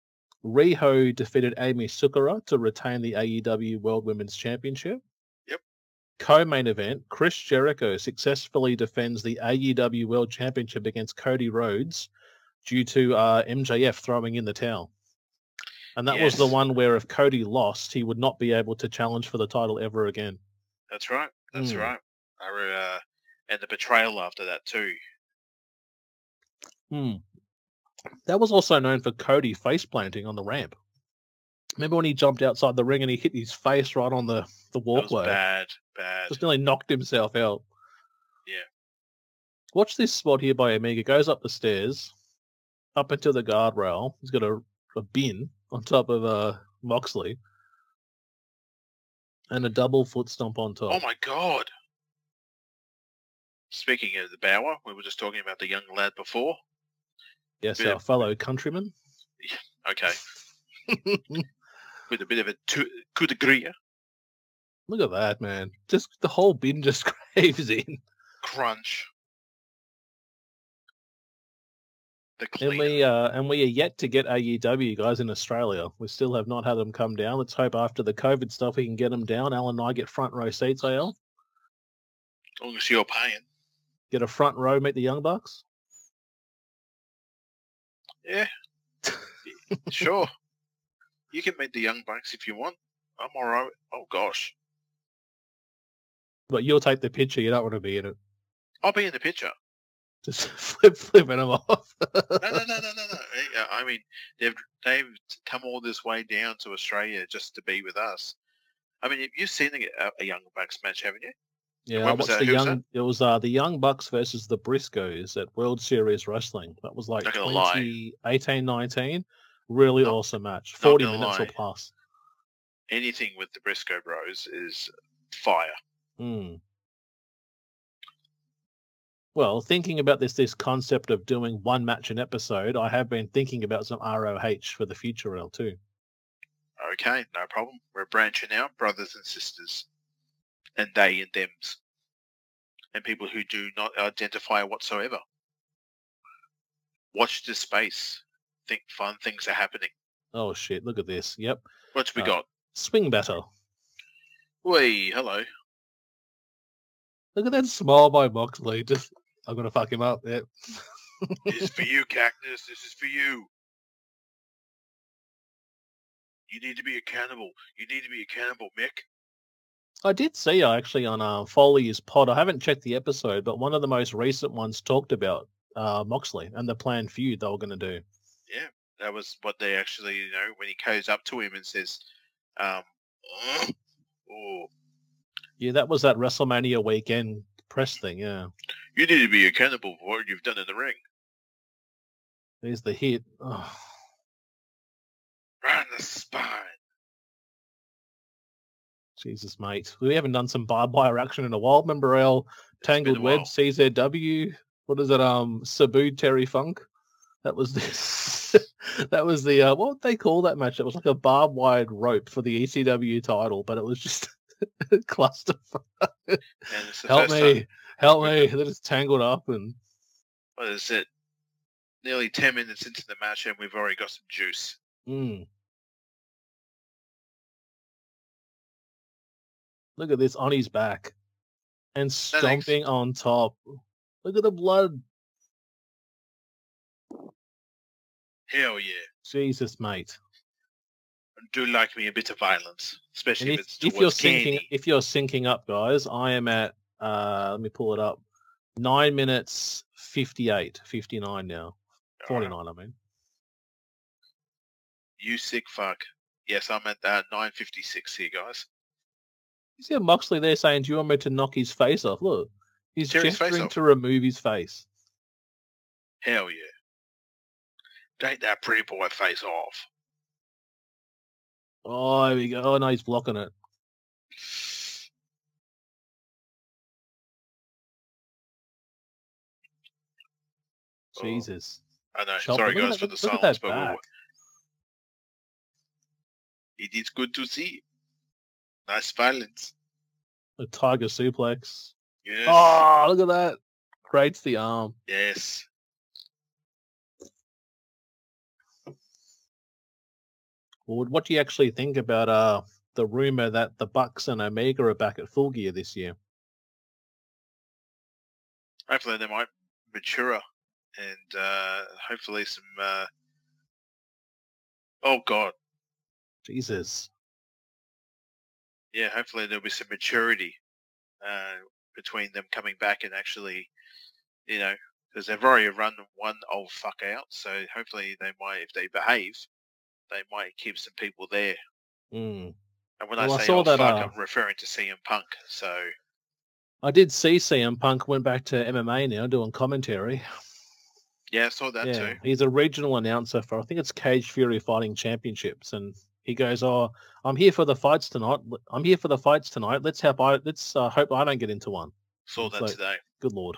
Riho defeated Emi Sakura to retain the AEW World Women's Championship. Yep. Co-main event, Chris Jericho successfully defends the AEW World Championship against Cody Rhodes due to uh, MJF throwing in the towel. And that was the one where if Cody lost, he would not be able to challenge for the title ever again. That's right. That's Hmm. right. I re- uh, and the betrayal after that, too. Hmm. That was also known for Cody face planting on the ramp. Remember when he jumped outside the ring and he hit his face right on the, the That was walkway? bad. Bad. Just nearly knocked himself out. Yeah. Watch this spot here by Omega. Goes up the stairs, up into the guardrail. He's got a, a bin on top of uh, Moxley. And a double foot stomp on top. Oh, my God. Speaking of the Bower, we were just talking about the young lad before. Yes, our of- fellow countryman. Okay. With a bit of a tu- coup de grace. Look at that, man. Just the whole bin just craves in. crunch. The And we uh, and we are yet to get AEW guys in Australia. We still have not had them come down. Let's hope after the COVID stuff we can get them down. Alan and I get front row seats. AL as long as you're paying. get a front row. Meet the Young Bucks. Yeah. sure. You can meet the young bucks if you want. I'm all right. Oh gosh, But you'll take the picture. You don't want to be in it. I'll be in the picture. Just flip flipping them off. No, no, no, no, no, no. Eh, I mean, they've they've come all this way down to Australia just to be with us. I mean, you've seen a, a young bucks match, haven't you? Yeah, I was watched the Who young. It was uh, the Young Bucks versus the Briscoes at World Series Wrestling. That was like Not gonna 2018, 19. Really Not- awesome match. 40 gonna minutes or plus. Anything with the Briscoe Bros is fire. Mm. Well, thinking about this this concept of doing one match an episode, I have been thinking about some ROH for the future L too. Okay, no problem. We're branching out, brothers and sisters, and they and them's, and people who do not identify whatsoever. Watch this space. Think fun things are happening. Oh shit! Look at this. Yep, What we Uh, got? swing battle. Wait, hello. Look at that smile by Moxley. Just I'm gonna fuck him up. Yep. This is for you, Cactus. This is for you. You need to be accountable. You need to be accountable, Mick. I did see uh, actually on uh, Foley's pod. I haven't checked the episode, but one of the most recent ones talked about uh, Moxley and the planned feud they were going to do. Yeah, that was what they actually, you know, when he goes up to him and says, um, oh, Yeah, that was that WrestleMania weekend press thing. Yeah, you need to be accountable for what you've done in the ring. there's the hit. Oh. Right in the spine. Jesus, mate. We haven't done some barbed wire action in a while. Remember our Tangled Web. CZW? What is it? Um, Sabu Terry Funk. That was this. that was the uh, what would they call that match? It was like a barbed wired rope for the ECW title, but it was just a cluster. And it's the Help me, time, help me! They're just tangled up and what is it? Nearly 10 minutes into the match and we've already got some juice. mm. Look at this on his back and stomping on top. Look at the blood. Hell yeah. Jesus, mate. I do like me a bit of violence, especially And if, if, if you're candy. if you're syncing up, guys, I am at. Uh, let me pull it up. Nine minutes 58, 59 now. Alright. 49, I mean. You sick fuck. Yes, I'm at uh, 9.56 here, guys. You see Moxley there saying, Do you want me to knock his face off? Look, he's Tear gesturing to remove his face. Hell yeah. Take that pretty boy face off. Oh, here we go. Oh, no, he's blocking it. Oh. Jesus. I know. Chopper, Sorry, guys, that- for the silence, but we back. were- it is good to see. Nice violence. A tiger suplex. Yes. Oh, look at that. Creates the arm. Yes. Well, what do you actually think about uh the rumor that the Bucks and Omega are back at full gear this year? Hopefully they might mature and uh, hopefully some. Uh... Oh God. Jesus. Yeah, hopefully there'll be some maturity uh, between them coming back and actually, you know, because they've already run one old fuck out. So hopefully they might, if they behave, they might keep some people there. Mm. And when Well, I I say saw old that, fuck, uh, I'm referring to CM Punk. So I did see CM Punk went back to MMA now doing commentary. yeah, I saw that yeah, too. he's a regional announcer for I think it's Cage Fury Fighting Championships, and he goes, "Oh, I'm here for the fights tonight. I'm here for the fights tonight. Let's hope I let's uh, hope I don't get into one. Saw that like- today. Good lord."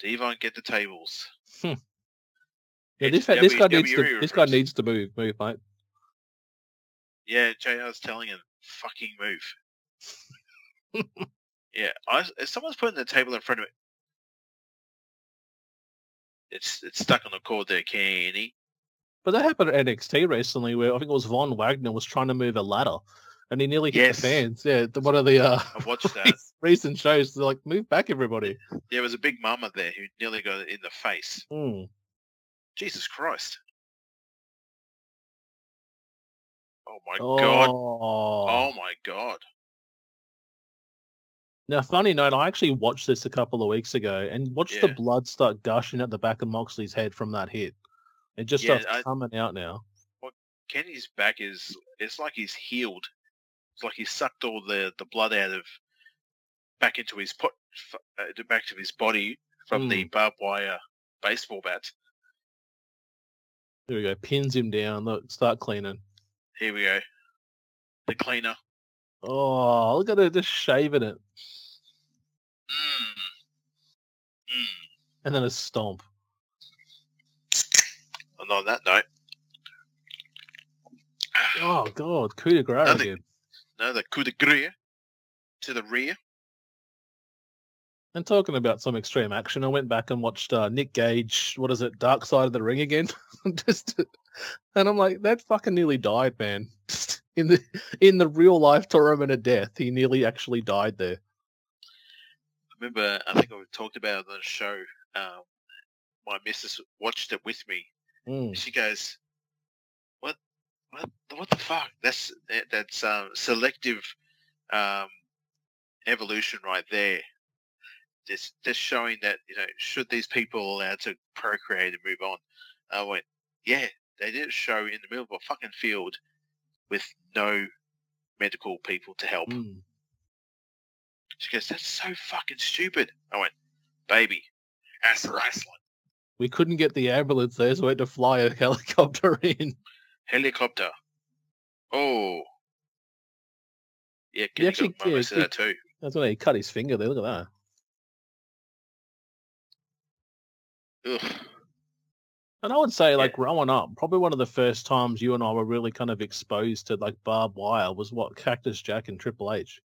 Devon, get the tables. Yeah, this, fa- this guy needs WWE to this guy needs to move, move, mate. Yeah, JR's telling him, fucking move. yeah, I, if someone's putting the table in front of it, it's it's stuck on the cord there, Kenny. But that happened at NXT recently, where I think it was Von Wagner was trying to move a ladder, and he nearly hit Yes. the fans. Yeah, the, one of the uh, I watched that. recent shows. They're like, "Move back, everybody." there was a big mama there who nearly got it in the face. Mm. Jesus Christ. Oh my god. Oh. Oh my god. Now, funny note, I actually watched this a couple of weeks ago and watched the blood start gushing at the back of Moxley's head from that hit. It just Yeah, starts I- coming out now. Kenny's back is it's like he's healed. It's like he sucked all the the blood out of back into his pot uh, back to his body from the barbed wire baseball bat. There we go. Pins him down. Look, start cleaning. Here we go. The cleaner. Oh, look at it, just shaving it, Mm. Mm. and then a stomp. On that note, Oh God, coup de grace Nothing. again. another coup de grace to the rear. And talking about some extreme action, I went back and watched uh, Nick Gage. What is it? Dark Side of the Ring again. Just, and I'm like, that fucking nearly died, man. in the in the real life tournament of death, he nearly actually died there. I remember, I think I talked about it on the show. Um, my missus watched it with me. Mm. She goes, "What? What? What the fuck? That's that- that's um, selective um, evolution right there. Just just showing that you know, should these people allowed to procreate and move on?" I went, "Yeah, they did a show in the middle of a fucking field with no medical people to help." Mm. She goes, "That's so fucking stupid." I went, "Baby, that's wrestling. We couldn't get the ambulance there, so we had to fly a helicopter in. Helicopter. Oh, yeah, He Kenny actually- got yeah, of that too. That's when he cut his finger there. Look at that. Ugh. And I would say, like growing up, probably one of the first times you and I were really kind of exposed to like barbed wire was what Cactus Jack and Triple H.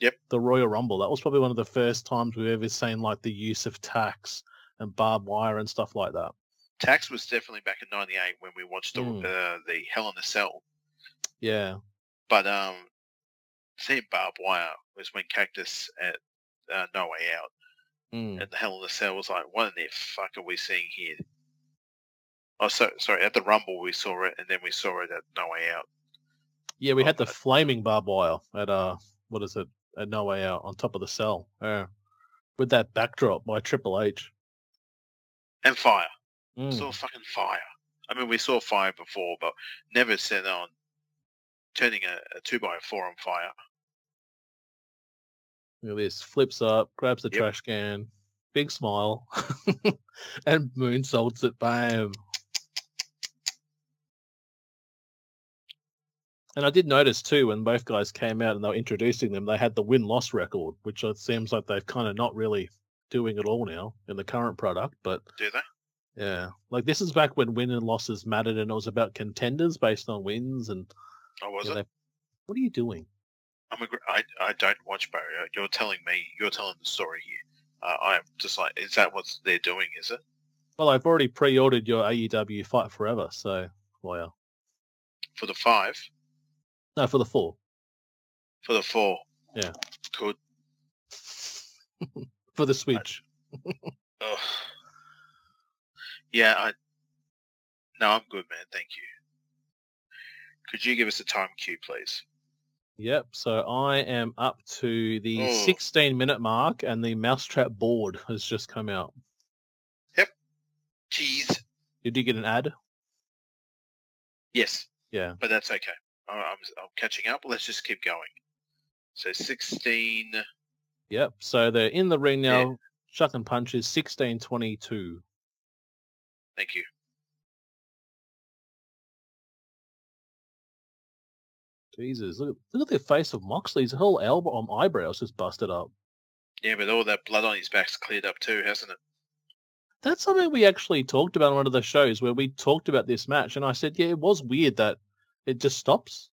Yep. The Royal Rumble. That was probably one of the first times we've ever seen like the use of tacks and barbed wire and stuff like that. Tax was definitely back in '98 when we watched the Mm. uh, the Hell in a Cell. Yeah. But um, seeing barbed wire was when Cactus at uh, No Way Out Mm. and the Hell in the Cell was like, what in the fuck are we seeing here? Oh, so, sorry, at the Rumble we saw it, and then we saw it at No Way Out. Yeah, we had the but- flaming barbed wire at uh, what is it? At No Way Out on top of the cell. Yeah, with that backdrop by Triple H. And fire. Mm. Saw fucking fire. I mean, we saw fire before, but never set on turning a, a two by four on fire. Look at this. Flips up, grabs the Yep. trash can, big smile, and moonsaults it. Bam. And I did notice too when both guys came out and they were introducing them, they had the win loss record, which it seems like they've kind of not really doing it all now in the current product. But Do they? yeah, like this is back when win and losses mattered and it was about contenders based on wins. And Oh, was yeah, it? they- what are you doing? I'm a, I, I don't watch Barrier. You're telling me, you're telling the story here. Uh, I'm just like, is that what they're doing, is it? Well, I've already pre ordered your AEW Fight Forever. So, well, For the five? no, for the four. For the four? Yeah. Good. for the Switch. Ugh. Yeah, I. No, I'm good, man. Thank you. Could you give us a time cue, please? Yep. So I am up to the Oh. 16 minute mark, and the Mousetrap board has just come out. Yep. Jeez. Did you get an ad? Yes, Yeah. but that's okay. I- I'm, I'm catching up. Let's just keep going. So 16. Yep. So they're in the ring now, Yeah. chucking punches, 16 22. Thank you. Jesus, look, look at the face of Moxley. His whole elbow um, eyebrows just busted up. Yeah, but all that blood on his back's cleared up too, hasn't it? That's something we actually talked about on one of the shows where we talked about this match, and I said, yeah, it was weird that it just stops.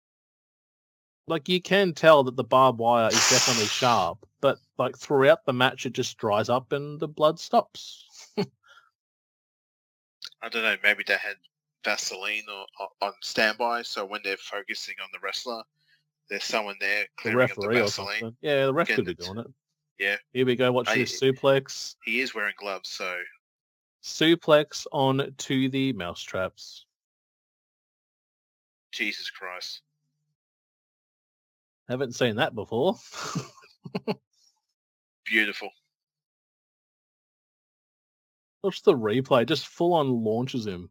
Like you can tell that the barbed wire is definitely sharp, but like throughout the match, it just dries up and the blood stops. I don't know. Maybe they had Vaseline or, or on standby, so when they're focusing on the wrestler, there's someone there The clearing up the referee or Vaseline. something. Yeah, the ref could be doing it. Yeah. Here we go. Watch I- this suplex. He is wearing gloves, so Suplex on to the mousetraps. Jesus Christ. Haven't seen that before. Beautiful. Watch the replay. Just full on launches him.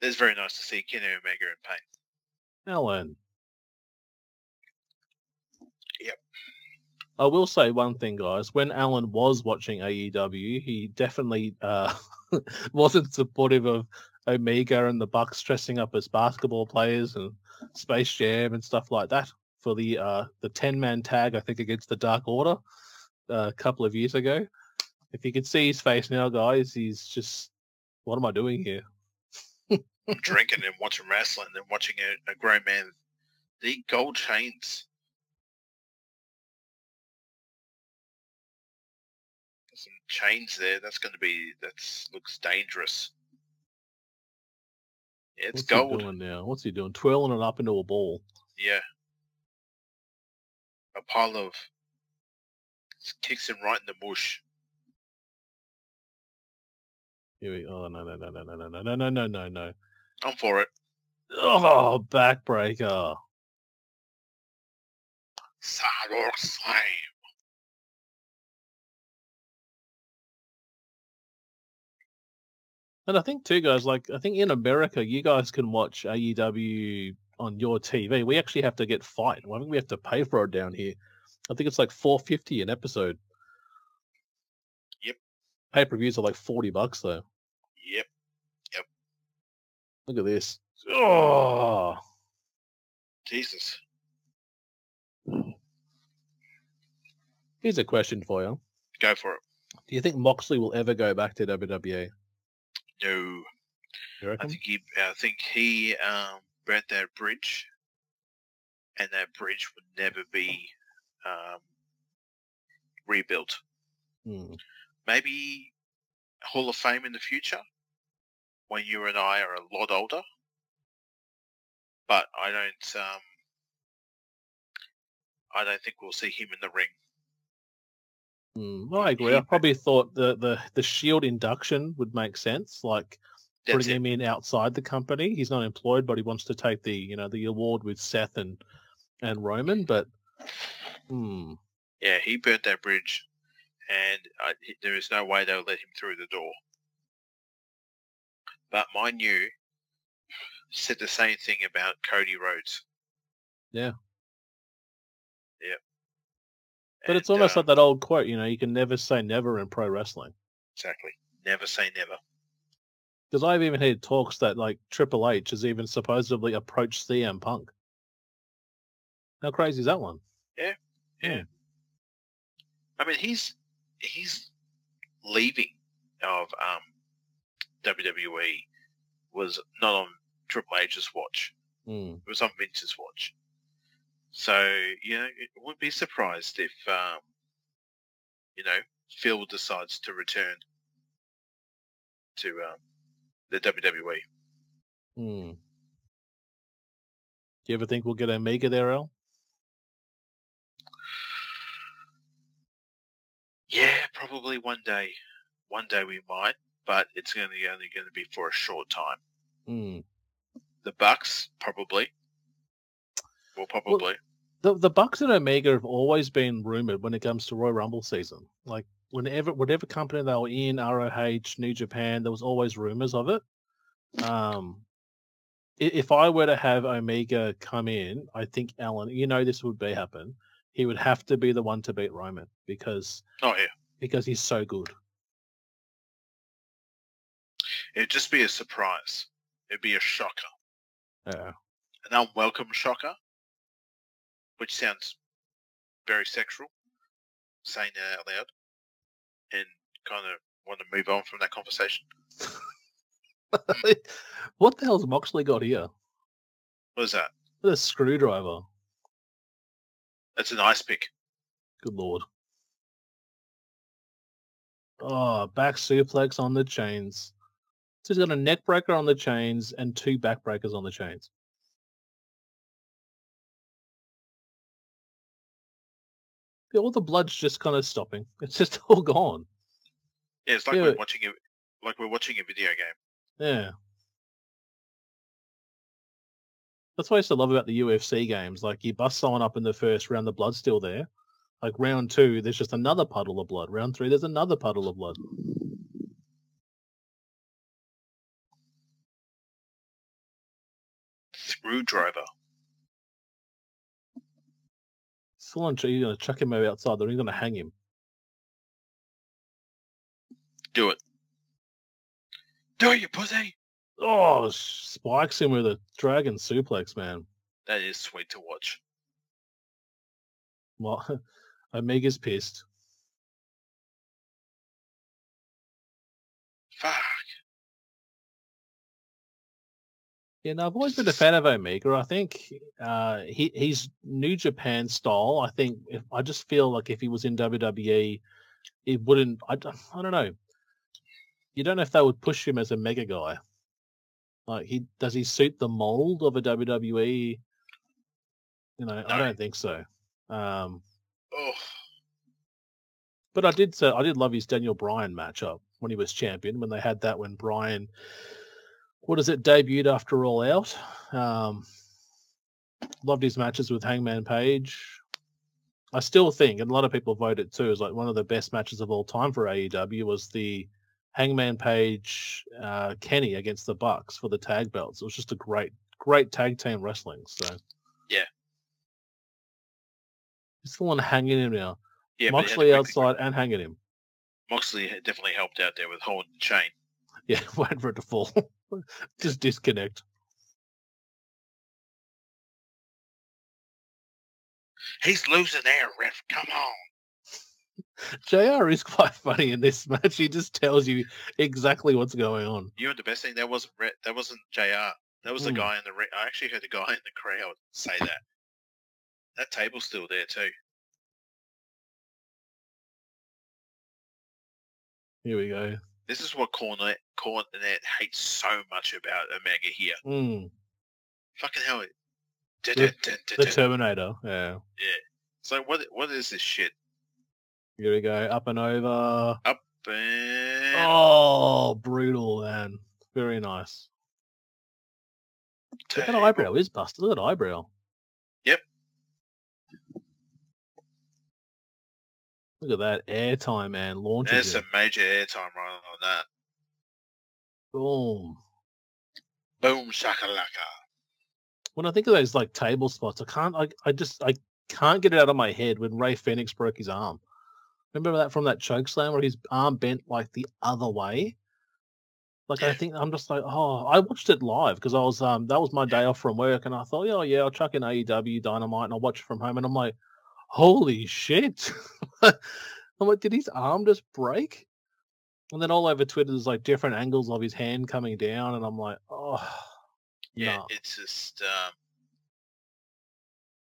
It's very nice to see Kenny Omega in pain. Alan. Yep. I will say one thing, guys. When Alan was watching AEW, he definitely uh, wasn't supportive of Omega and the Bucks dressing up as basketball players and Space Jam and stuff like that for the uh, the ten man tag. I think against the Dark Order uh, a couple of years ago. If you could see his face now, guys, he's just, what am I doing here? I'm drinking and watching wrestling and watching a, a grown man The gold chains. Some chains there. That's going to be, that's looks dangerous. Yeah, it's What's he gold. doing now? What's he doing? Twirling it up into a ball. Yeah. A pile of kicks him right in the bush. Here we Oh no no no no no no no no no no no. I'm for it. Oh backbreaker. Cyborg Slam. And I think too, guys, like I think in America you guys can watch AEW on your TV. We actually have to get fight. I think we have to pay for it down here. I think it's like four fifty an episode. Yep. Pay per views are like forty bucks though. Yep. Yep. Look at this. Oh Jesus. here's a question for you. Go for it. Do you think Moxley will ever go back to WWE? No. You I think he I think he um burnt that bridge and that bridge would never be um rebuilt. Hmm. Maybe Hall of Fame in the future when you and I are a lot older. but I don't. Um, I don't think we'll see him in the ring. Mm, well, I agree. I probably thought the, the, the Shield induction would make sense, like That's putting it. him in outside the company. He's not employed, but he wants to take the you know the award with Seth and and Roman. But hmm, Yeah, he burnt that bridge, and uh, there is no way they'll let him through the door. But mind you, said the same thing about Cody Rhodes. Yeah. Yep. but it's almost uh, like that old quote. You know, you can never say never in pro wrestling. exactly. Never say never. Because I've even heard talks that like Triple H has even supposedly approached CM Punk. How crazy is that one? Yeah. Yeah. I mean, he's he's leaving of um, WWE was not on Triple H's watch. Hmm. It was on Vince's watch. So you know, it wouldn't be surprised if um, you know Phil decides to return to um, the WWE. Hmm. Do you ever think we'll get Omega there, Al? Yeah, probably one day. One day we might, but it's going to only going to be for a short time. Hmm. The Bucks probably. Well, probably. the the Bucks and Omega have always been rumored when it comes to Royal Rumble season. Like whenever whatever company they were in, ROH, New Japan, there was always rumors of it. Um, if I were to have Omega come in, I think Alan, you know, this would be happen. He would have to be the one to beat Roman because oh yeah, because he's so good. it'd just be a surprise. It'd be a shocker, Yeah. an unwelcome shocker, which sounds very sexual, saying that out loud, and kind of want to move on from that conversation. what the hell's Moxley got here? What is that? What a screwdriver. That's an ice pick. Good lord. Oh, back suplex on the chains. So he's got a neck breaker on the chains and two back breakers on the chains. All the blood's just kind of stopping. It's just all gone. Yeah, it's like Yeah, we're watching a like we're watching a video game. Yeah. That's what I used to love about the UFC games. Like you bust someone up in the first round, the blood's still there. Like round two, there's just another puddle of blood. Round three, there's another puddle of blood. Screwdriver. On, you're gonna chuck him over outside. They're gonna hang him. Do it. Do it, you pussy. Oh, spikes him with a dragon suplex, man. That is sweet to watch. Well, Omega's pissed. Yeah, no, I've always been a fan of Omega. I think uh, he he's New Japan style. I think if, I just feel like if he was in WWE, it wouldn't. I, don't- I don't know. You don't know if they would push him as a mega guy. Like he does he suit the mold of a WWE? You know, I don't think so. Um, Oh, But I did say I did love his Daniel Bryan matchup when he was champion. When they had that when Bryan, what is it, debuted after All Out. Um, loved his matches with Hangman Page. I still think, and a lot of people voted too, is like one of the best matches of all time for AEW was the Hangman Page uh, Kenny against the Bucks for the tag belts. It was just a great, great tag team wrestling. So Yeah. he's still on hanging him now. yeah. but he had to Moxley outside and hanging him. Moxley definitely helped out there with holding the chain. Yeah, waiting for it to fall. Just disconnect. He's losing air, ref. Come on. JR is quite funny in this match. He just tells you exactly what's going on. You know the best thing? That wasn't Re- that wasn't Jr. That was the Hmm. guy in the ring. I actually heard the guy in the crowd say that. That table's still there too. Here we go. This is what Cornette Cornette hates so much about Omega here. Mm. Fucking hell. The- The. Terminator. Yeah. Yeah. So what? What is this shit? Here we go. Up and over. Up and Oh, brutal, man. Very nice. Look at that eyebrow is busted. Look at that eyebrow. Look at that airtime, man. Launches There's it. some major airtime right on that. Boom. Boom shakalaka. When I think of those like table spots, I can't. I, I just I can't get it out of my head when Rey Fénix broke his arm. Remember that from that choke slam where his arm bent like the other way. Like I think I'm just like, oh, I watched it live because I was um that was my day off from work and I thought, oh yeah, I'll chuck in AEW Dynamite and I'll watch it from home and I'm like, holy shit! I'm like, did his arm just break? And then all over Twitter, there's like different angles of his hand coming down, and I'm like, oh, Yeah, no. it's just um,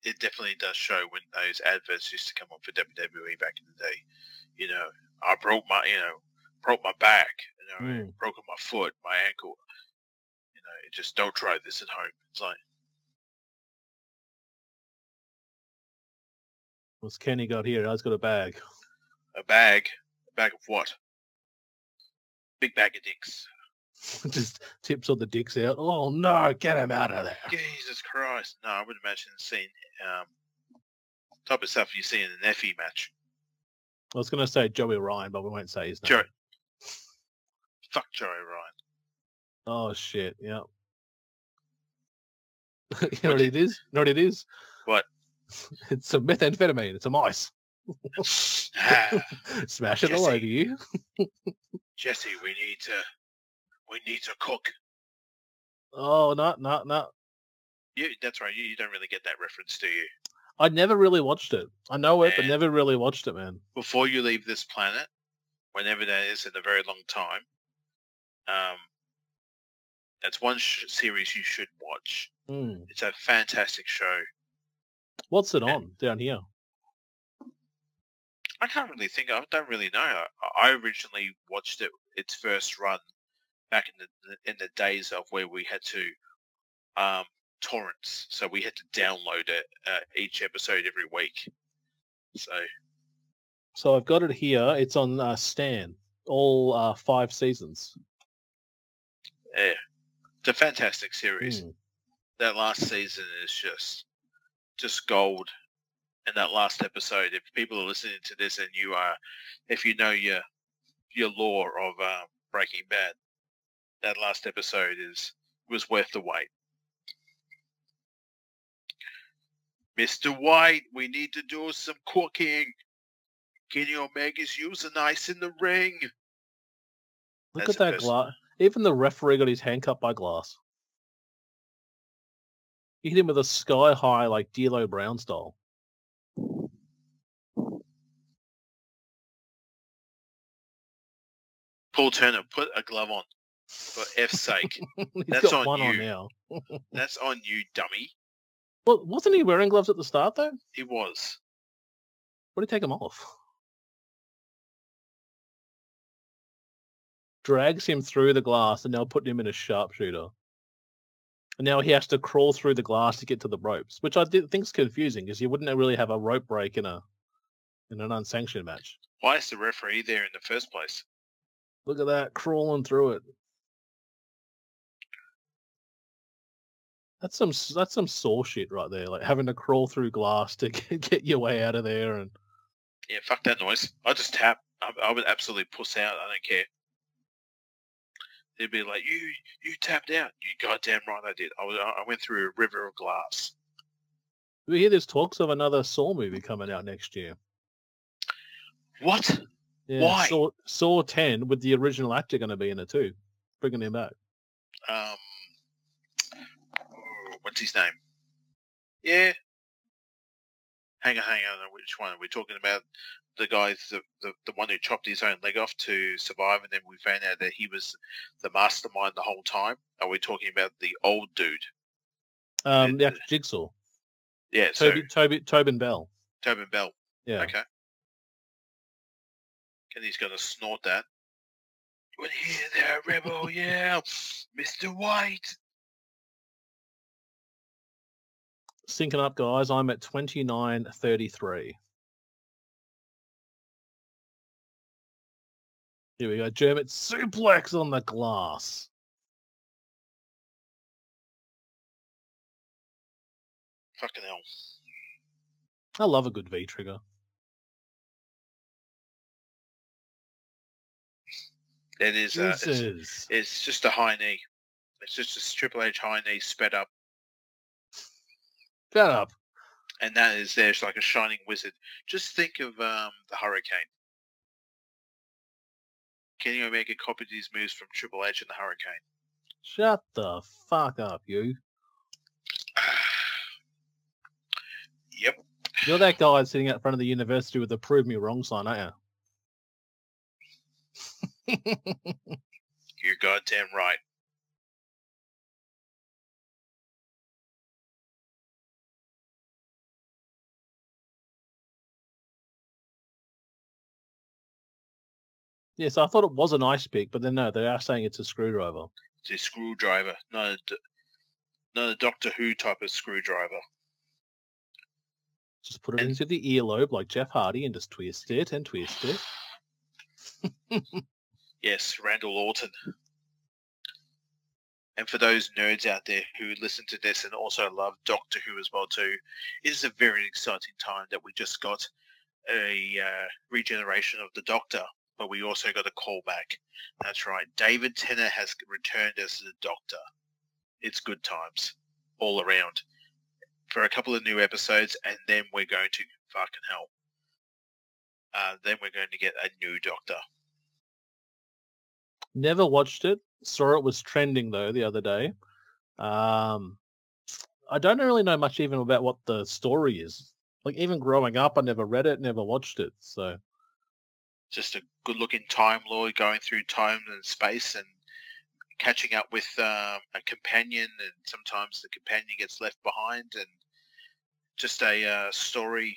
it definitely does show when those adverts used to come on for WWE back in the day. You know, I broke my, you know, broke my back, you know, Mm. broken my foot, my ankle. You know, it just don't try this at home. It's like, What's Kenny got here? I've got a bag. a bag, a bag of what? Big bag of dicks. just tips all the dicks out. Oh no, get him out of there. Jesus Christ! No, I would imagine seeing um, type of stuff you see in an Effy match. I was going to say Joey Ryan, but we won't say his name. Joe. Fuck Joey Ryan. Oh shit! Yeah. you know what it is? You know what it is? What? It's a methamphetamine. It's a mice. Smash it all over you. Jesse, we need to, we need to cook. Oh no, no, no. You, that's right. You, you don't really get that reference, do you? I never really watched it. I know it, but never really watched it, man. Before you leave this planet, whenever that is in a very long time, um, that's one sh- series you should watch. Mm. It's a fantastic show. What's it on down here? I can't really think. I don't really know. I, I originally watched it its first run back in the in the days of where we had to um, torrents, so we had to download it uh, each episode every week. So So I've got it here. It's on uh, Stan, all uh, five seasons. yeah, it's a fantastic series. Mm. That last season is just just gold. in that last episode, if people are listening to this and you are, if you know your your lore of uh, Breaking Bad, that last episode is was worth the wait. Mr. White, we need to do some cooking. Kenny Omega's using ice in the ring. Look That's at that glass. Even the referee got his hand cut by glass. He hit him with a sky high, like D'Lo Brown style. Paul Turner, put a glove on for F's sake. That's got on one on now. That's on you, dummy. Well, wasn't he wearing gloves at the start though? He was. What did he take them off? Drags him through the glass and now putting him in a sharpshooter. And now he has to crawl through the glass to get to the ropes, which I think is confusing because you wouldn't really have a rope break in a in an unsanctioned match. Why is the referee there in the first place? Look at that crawling through it. That's some that's some saw shit right there, like having to crawl through glass to get, get your way out of there. And Yeah, fuck that noise. I just tap. I, I would absolutely puss out. I don't care. They'd be like, "You, you tapped out. You goddamn right, I did. I was, I went through a river of glass. we hear there's talks of another Saw movie coming out next year. What? Yeah, Why? Saw, Saw 10 with the original actor going to be in it too, bringing him back. Um, oh, what's his name? Yeah. Hang on, hang on. Which one? Are We're talking about the guy, the, the the one who chopped his own leg off to survive, and then we found out that he was the mastermind the whole time. Are we talking about the old dude? Um, the actor Jigsaw, Yeah. So Toby, Toby, Tobin Bell. Tobin Bell. Yeah, Okay. And he's to snort that. When here there, rebel, yeah, Mr. White. Syncing up, guys. I'm at 29.33. Here we go. German suplex on the glass. Fucking hell. I love a good V trigger. It is. Uh, it's, it's just a high knee. It's just a Triple H high knee sped up, shut up. and that is there's like a shining wizard. Just think of um, the Hurricane. Kenny Omega copied his moves from Triple H and the Hurricane. Shut the fuck up, you. Yep. You're that guy sitting out front of the university with the prove me wrong sign, aren't you? You're goddamn right. Yes, I thought it was an ice pick, but then no, they are saying it's a screwdriver. It's a screwdriver, not a, not a Doctor Who type of screwdriver. Just put it And- into the earlobe like Jeff Hardy and just twist it and twist it. Yes, Randall Orton. And for those nerds out there who listen to this and also love Doctor Who as well too, it is a very exciting time that we just got a uh, regeneration of the Doctor, but we also got a callback. That's right, David Tennant has returned as the Doctor. It's good times all around for a couple of new episodes, and then we're going to fucking hell. Uh, then we're going to get a new Doctor. Never watched it. Saw it was trending though the other day. Um, I don't really know much even about what the story is. Like even growing up, I never read it, never watched it. So just a good looking time lord going through time and space and catching up with um, a companion and sometimes the companion gets left behind and just a uh, story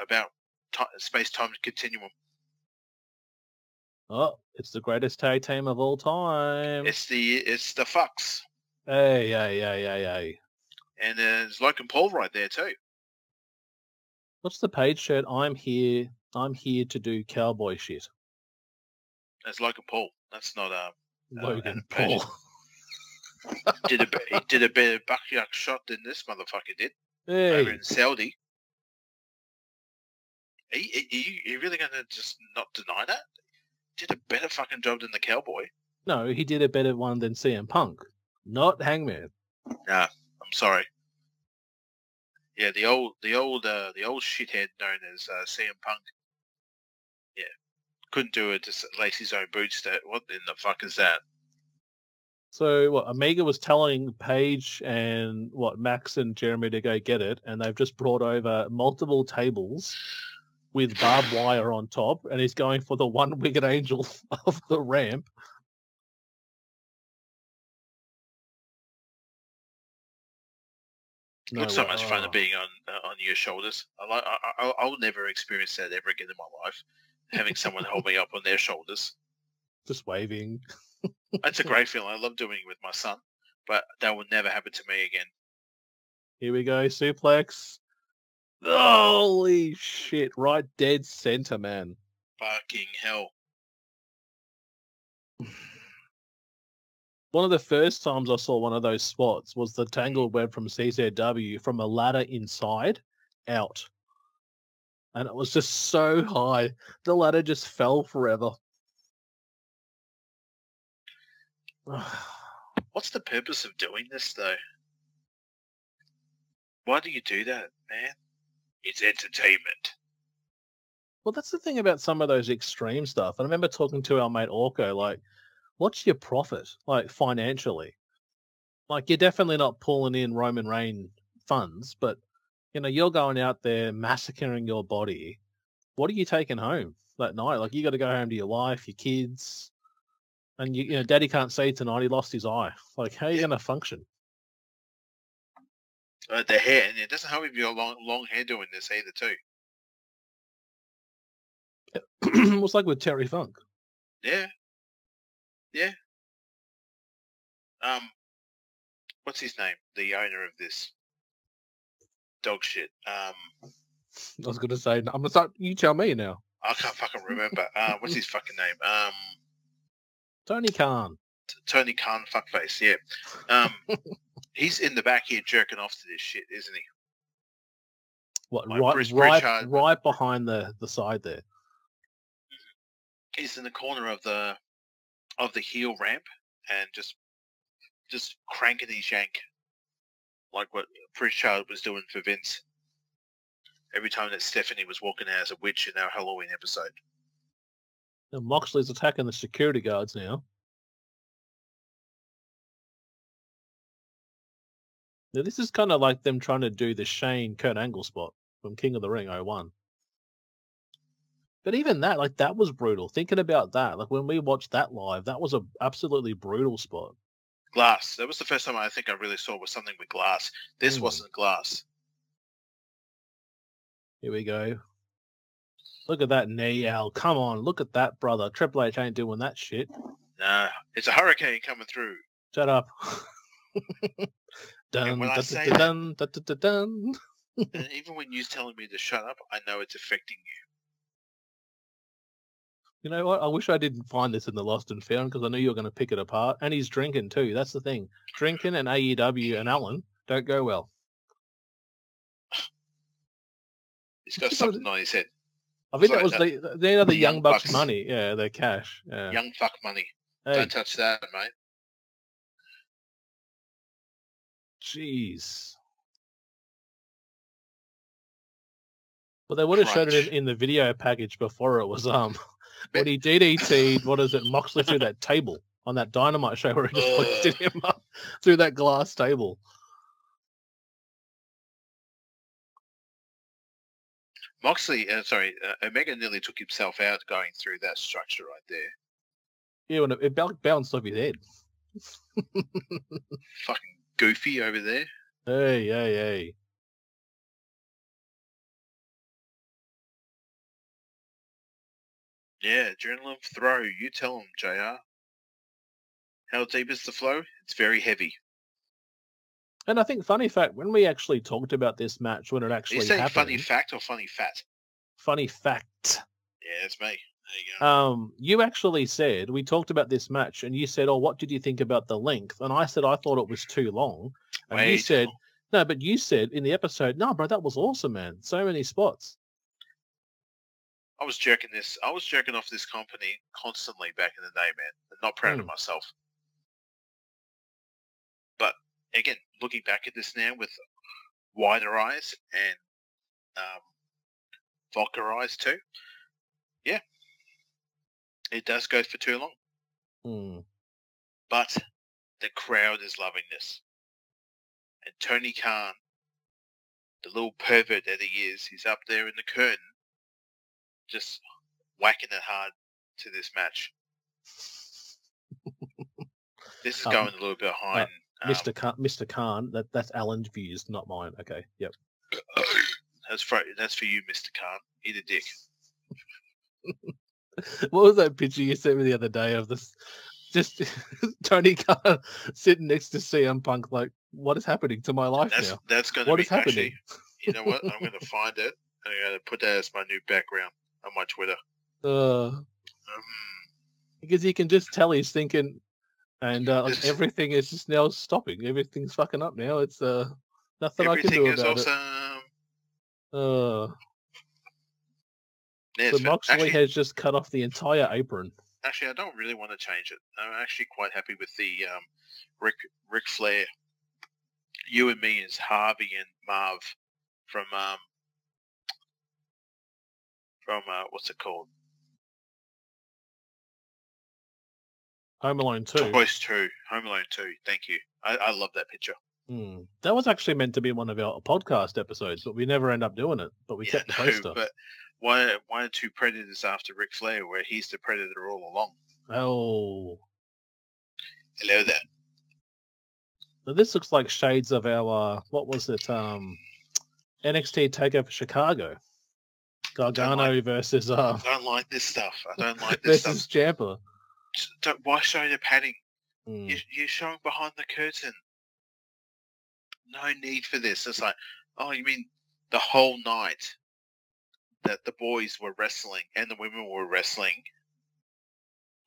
about ti space time continuum oh, it's the greatest tag team of all time. it's the it's the fucks Hey, hey, hey, hey, hey. and there's Logan Paul right there too What's the page shirt? I'm here. I'm here to do cowboy shit. That's Logan Paul that's not um Logan and Page- Paul. did a be- he did a better buckyard shot than this motherfucker did over in Saudi are you, are you, are you really going to just not deny that? Did a better fucking job than the cowboy. no, he did a better one than CM Punk, not Hangman. Nah, I'm sorry. Yeah, the old, the old, uh, the old shithead known as uh, CM Punk. Couldn't do it. to lace his own boots. What in the fuck is that? So what? Omega was telling Page and what Max and Jeremy to go get it, and they've just brought over multiple tables with barbed wire on top, and he's going for the one wicked angel of the ramp. No Looks so much fun Oh. being on uh, on your shoulders. I like. I, I, I'll never experience that ever again in my life. Having someone hold me up on their shoulders. just waving. It's a great feeling. I love doing it with my son, but that will never happen to me again. Here we go, suplex. Holy shit! Right dead center, man. Fucking hell. One of the first times I saw one of those spots was the tangled web from CZW from a ladder inside out. And it was just so high. The ladder just fell forever. What's the purpose of doing this though? Why do you do that, man? It's entertainment. well, that's the thing about some of those extreme stuff. I remember talking to our mate Orko, like, what's your profit, like financially? Like, you're definitely not pulling in Roman Reign funds, but you know, you're going out there massacring your body. What are you taking home that night? Like, you got to go home to your wife, your kids, and you, you know, Daddy can't see tonight. He lost his eye. Like, how are you Yeah. going to function? Uh, the hair, and it doesn't help if you're long, long hair doing this either too. it was like with Terry Funk. Yeah, yeah. Um, what's his name? The owner of this. Dog shit. Um, I was gonna say, I'm gonna start. You tell me now. I can't fucking remember. Uh, what's his fucking name? Um, Tony Khan. T- Tony Khan, fuckface. Yeah. Um, he's in the back here jerking off to this shit, isn't he? What? Like right, Bruce right, Prichard. right behind the the side there. He's in the corner of the of the heel ramp and just just cranking his yank, like what Prichard was doing for Vince. Every time that Stephanie was walking out as a witch in our Halloween episode. And Moxley's attacking the security guards now. Now this is kind of like them trying to do the Shane Kurt Angle spot from King of the Ring 01. But even that, like that was brutal. Thinking about that, like when we watched that live, that was a absolutely brutal spot. Glass. That was the first time I think I really saw was something with glass. This Mm. wasn't glass. Here we go. Look at that knee, Al. Come on, look at that, brother. Triple H ain't doing that shit. Nah, it's a hurricane coming through. Shut up. dun, when dun, dun, dun, dun, dun, dun. and even when you're telling me to shut up, I know it's affecting you. You know what? I wish I didn't find this in the Lost and Found because I knew you were going to pick it apart. And he's drinking too. That's the thing. Drinking and AEW and Alan don't go well. He's got something on his head. I think Sorry, that was the the other the Young Young Bucks, Bucks. money. Yeah, their cash. Yeah. Young fuck money. hey, Don't touch that, mate. jeez. Well, they would have showed it in, in the video package before it was um When he DDT'd what is it Moxley through that table on that Dynamite show where he just lifted him up through that glass table. Moxley, uh, sorry, uh, Omega nearly took himself out going through that structure right there. Yeah, when it, it bounced off his head. Fucking goofy over there. Hey, hey, hey. Yeah, adrenaline throw. You tell him, JR. How deep is the flow? It's very heavy. And I think funny fact, when we actually talked about this match when it Are actually you saying happened, funny fact or funny fat? funny fact, Yeah, it's me. There you go. um, you actually said we talked about this match, and you said, "Oh, what did you think about the length?" And I said I thought it was too long, and Way you said, long. "No," but you said in the episode, "No, bro, that was awesome, man. So many spots." I was jerking this. I was jerking off this company constantly back in the day, man. I'm not proud of Mm. myself. But again, looking back at this now with wider eyes and um, vodka eyes too, yeah, it does go for too long. Hmm. But the crowd is loving this, and Tony Khan, the little pervert that he is, he's up there in the curtain, just whacking it hard to this match. This is Um, going a little bit behind. um, Mr. Khan, Mr. Khan, that that's Alan's views, not mine. Okay, yep. that's for that's for you, Mister Khan. Eat a dick. What was that picture you sent me the other day of this? Just Tony Khan sitting next to CM Punk, like, what is happening to my life That's now? that's going to be is happening? actually. You know what? I'm going to find it. and I'm going to put that as my new background on my Twitter. Uh, Um, because you can just tell he's thinking, and uh, like, everything is just now stopping. Everything's fucking up now. It's uh, nothing I can do about awesome. it. Uh, Yeah, so Moxley actually, has just cut off the entire apron. actually, I don't really want to change it. I'm actually quite happy with the um, Rick Ric Flair. You and me is Harvey and Marv from um, from uh, what's it called? Home Alone too. Toys Two, Home Alone Two. Thank you. I, I love that picture. Hmm. That was actually meant to be one of our podcast episodes, but we never end up doing it. But we yeah, kept the no, poster. but why why are two predators after Ric Flair where he's the predator all along? Oh, Hello there. So this looks like shades of our uh, what was it? Um, NXT Takeover Chicago. Gargano versus uh I don't like this stuff. I don't like this versus stuff. Ciampa. Just Don't, why show the padding? Hmm. You, you're showing behind the curtain. No need for this. It's like, Oh, you mean the whole night that the boys were wrestling and the women were wrestling?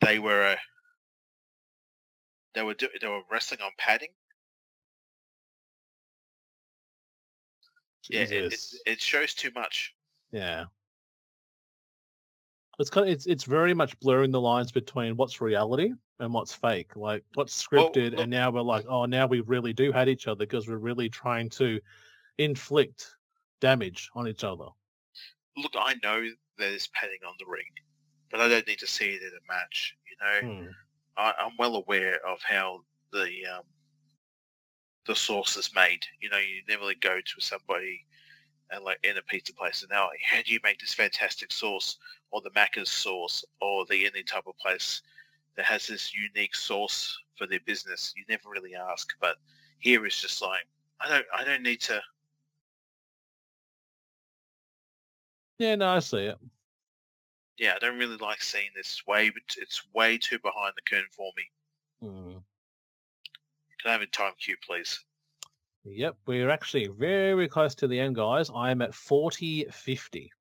They were uh, they were do- they were wrestling on padding. Yeah, it, it, it shows too much. Yeah. It's kind of, it's it's very much blurring the lines between what's reality and what's fake. Like what's scripted, look- and now we're like, oh, now we really do hate each other because we're really trying to inflict damage on each other. Look, I know there's padding on the ring, but I don't need to see it in a match. You know, Hmm. I, I'm well aware of how the um, the sauce is made. You know, you never go to somebody and like in a pizza place and they're like, how do you make this fantastic sauce or the Macca's sauce or the any type of place that has this unique sauce for their business? You never really ask, but here it's just like I don't I don't need to. Yeah, no, I see it. Yeah, I don't really like seeing this. Way but it's way too behind the curtain for me. Hmm. Can I have a time cue, please? Yep, we're actually very close to the end, guys. I am at 40 50.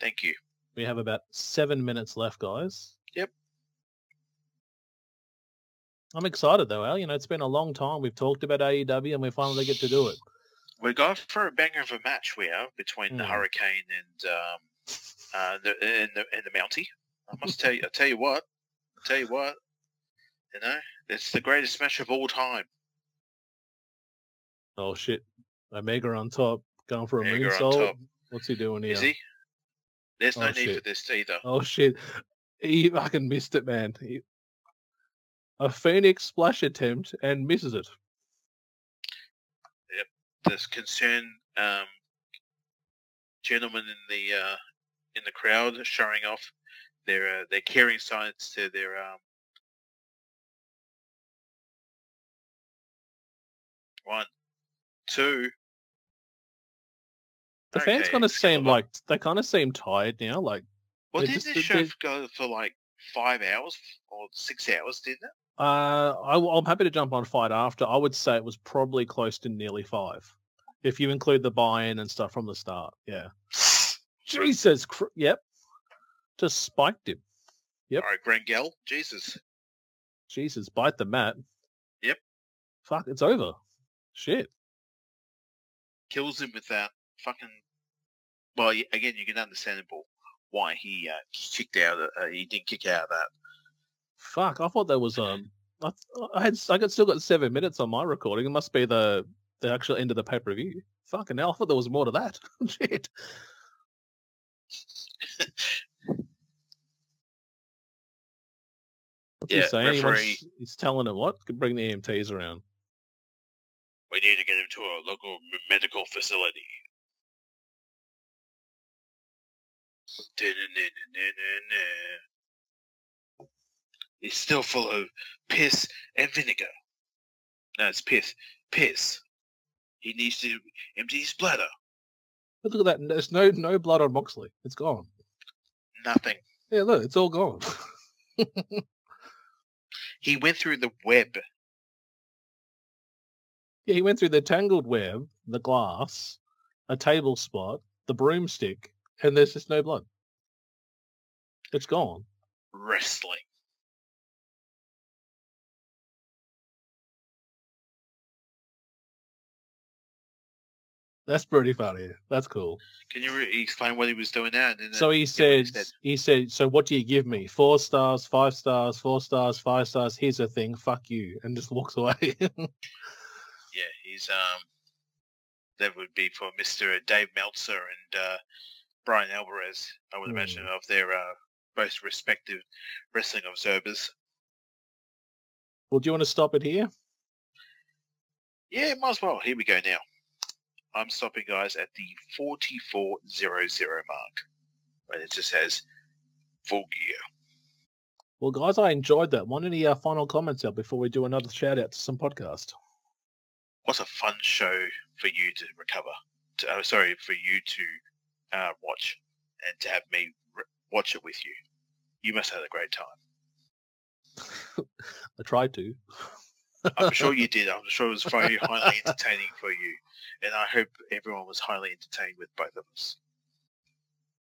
Thank you. We have about seven minutes left, guys. Yep. I'm excited though, Al. You know, it's been a long time. We've talked about AEW and we finally get to do it. We're going for a banger of a match we are between the Hmm. Hurricane and um, uh, the and the and the Mountie. I must tell you, I tell you what, I tell you what, you know, it's the greatest match of all time. Oh shit. Omega on top, going for a Omega moonsault. What's he doing here? Is he? There's no Oh, need for this either. Oh shit. He fucking missed it, man. He... A Phoenix splash attempt and misses it. Yep. There's concerned um, gentlemen in the uh, in the crowd showing off their uh, their carrying signs to their um, one, two. The fans kind of seem like they kind of seem tired now. Like, Well, just- this show they- go for like five hours or six hours? Didn't it? uh, I, am happy to jump on fight after. I would say it was probably close to nearly five, if you include the buy-in and stuff from the start. Yeah. Jesus. Cr- yep. Just spiked him. Yep. All right, Grangel, Jesus. Jesus, bite the mat. Yep. Fuck, it's over. Shit. kills him with that fucking. Well, again, you can understandable why he uh, kicked out. Uh, he didn't kick out of that. Fuck, I thought there was um, I, I had I got still got seven minutes on my recording. It must be the the actual end of the pay per view. Fucking hell, I thought there was more to that. Shit. What's he Yeah, saying? He wants- he's telling him what? Could bring the EMTs around. We need to get him to a local medical facility. He's still full of piss and vinegar. No, it's piss. Piss. He needs to empty his bladder. But look at that. There's no no blood on Moxley. It's gone. Nothing. Yeah, look, it's all gone. He went through the web. Yeah, he went through the tangled web, the glass, a table spot, the broomstick, and there's just no blood. It's gone. Wrestling. That's pretty funny. That's cool. Can you re- explain what he was doing then So he said, he said, so what do you give me? Four stars, five stars, four stars, five stars. Here's a thing. Fuck you, and just walks away. Yeah, he's um. That would be for Mister Dave Meltzer and uh, Bryan Alvarez. I would imagine Hmm. of their uh, most respective wrestling observers. well, do you want to stop it here? Yeah, might as well. Here we go now. I'm stopping, guys, at the 4400 mark, And it just says full gear. Well, guys, I enjoyed that. Want any uh, final comments out before we do another shout out to some podcast? What a fun show for you to recover. To, uh, sorry, for you to uh, watch and to have me re- watch it with you. You must have had a great time. I tried to. I'm sure you did. I'm sure it was very highly entertaining for you, and I hope everyone was highly entertained with both of us.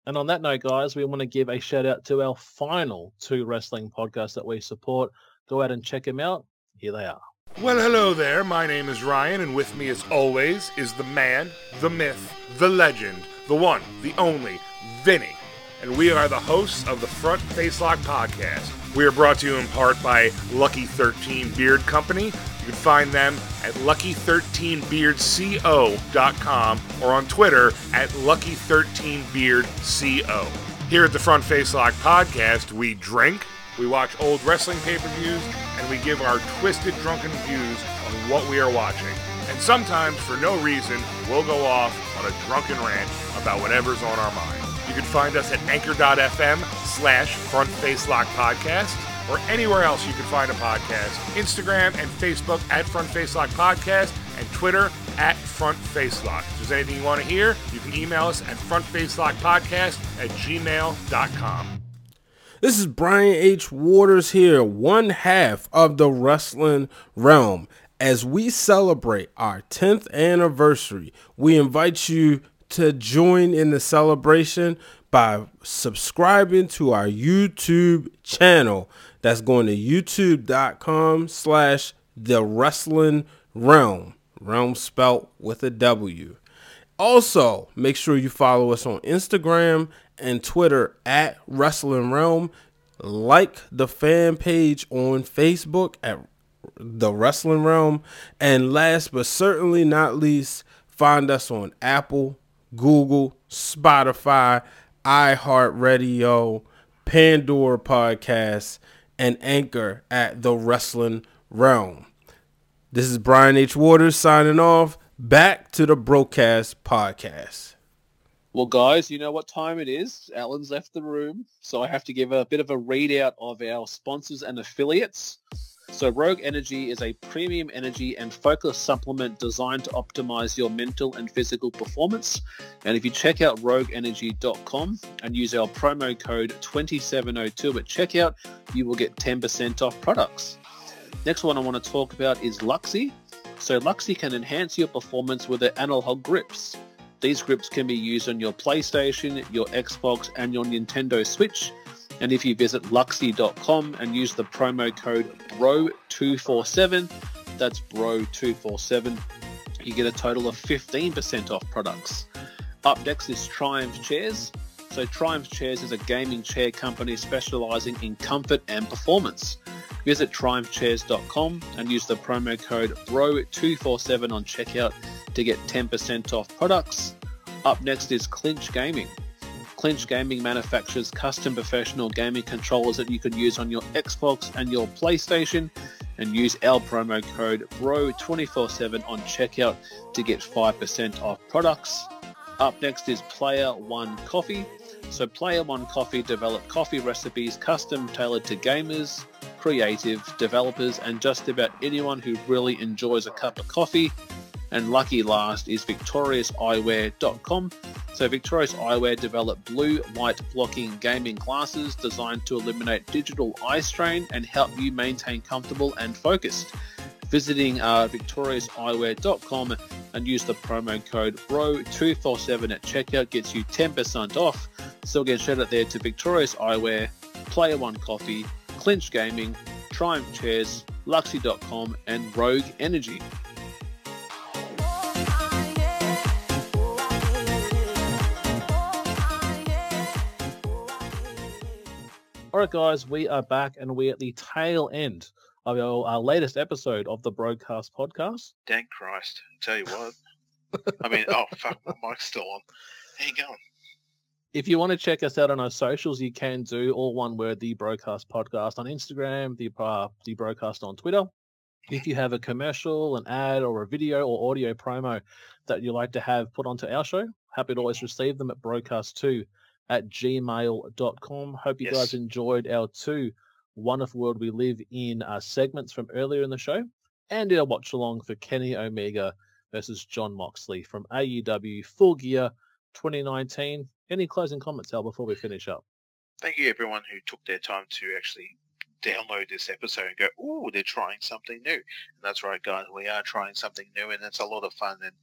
And on that note, guys, we want to give a shout out to our final two wrestling podcasts that we support. Go out and check them out. Here they are. Well, hello there. My name is Ryan, and with me, as always, is the man, the myth, the legend, the one, the only, Vinny. And we are the hosts of the Front Facelock podcast. We are brought to you in part by Lucky 13 Beard Company. You can find them at lucky13beardco.com or on Twitter at lucky13beardco. Here at the Front Facelock podcast, we drink, we watch old wrestling pay-per-views, and we give our twisted drunken views on what we are watching. And sometimes, for no reason, we'll go off on a drunken rant about whatever's on our mind. You can find us at anchor.fm slash front facelock podcast or anywhere else you can find a podcast. Instagram and Facebook at Front Facelock Podcast and Twitter at Front Facelock. If there's anything you want to hear, you can email us at frontfacelockpodcast at gmail.com. This is Brian H. Waters here, one half of the wrestling wrealm. As we celebrate our 10th anniversary, we invite you to join in the celebration by subscribing to our YouTube channel. That's going to youtube.com slash the wrestling wrealm. Realm spelt with a W. Also, make sure you follow us on Instagram and Twitter at Wrestling Wrealm. Like the fan page on Facebook at The Wrestling Wrealm. And last but certainly not least, find us on Apple, Google, Spotify, iHeartRadio, Pandora Podcasts, and Anchor at The Wrestling Wrealm. This is Brian H. Waters signing off. Back to the BroKast Podcast. Well, guys, you know what time it is. Alan's left the room, so I have to give a bit of a readout of our sponsors and affiliates. So Rogue Energy is a premium energy and focus supplement designed to optimize your mental and physical performance. And if you check out rogueenergy.com and use our promo code 2702 at checkout, you will get 10% off products. Next one I want to talk about is Laxedy. So Laxedy can enhance your performance with their analog grips. These grips can be used on your PlayStation, your Xbox, and your Nintendo Switch. And if you visit laxedy.com and use the promo code BRO247, that's BRO247, you get a total of 15% off products. Up next is Triumph Chairs. So Triumph Chairs is a gaming chair company specializing in comfort and performance. Visit triumphchairs.com and use the promo code BRO247 on checkout to get 10% off products. Up next is Cinch Gaming. Cinch Gaming manufactures custom professional gaming controllers that you can use on your Xbox and your PlayStation and use our promo code BRO247 on checkout to get 5% off products. Up next is Player One Coffee. So Player One Coffee develop coffee recipes custom tailored to gamers, creative, developers, and just about anyone who really enjoys a cup of coffee. And lucky last is victoriouseyewear.com. So Victorious Eyewear developed blue light blocking gaming glasses designed to eliminate digital eye strain and help you maintain comfortable and focused. Visiting uh, victoriouseyewear.com and use the promo code BRO247 at checkout gets you 10% off. So again, shout out there to Victorious Eyewear, Player One Coffee, Cinch Gaming, Triumph Chairs, Laxedy.com, and Rogue Energy. All right, guys, we are back and we're at the tail end of our, our latest episode of the BroKast Podcast. Thank Christ. Tell you what. I mean, oh, fuck, my mic's still on. How you going? If you want to check us out on our socials, you can do all one word, the BroKast Podcast on Instagram, the, uh, the BroKast on Twitter. If you have a commercial, an ad, or a video or audio promo that you'd like to have put onto our show, happy to always receive them at broadcast2 at gmail.com. Hope you Yes. guys enjoyed our two Wonderful World We Live in uh, segments from earlier in the show and did a watch along for Kenny Omega versus Jon Moxley from AEW Full Gear 2019. Any closing comments, Al, before we finish up? Thank you, everyone who took their time to actually download this episode and go, "Oh, they're trying something new." And that's right, guys. We are trying something new, and it's a lot of fun. And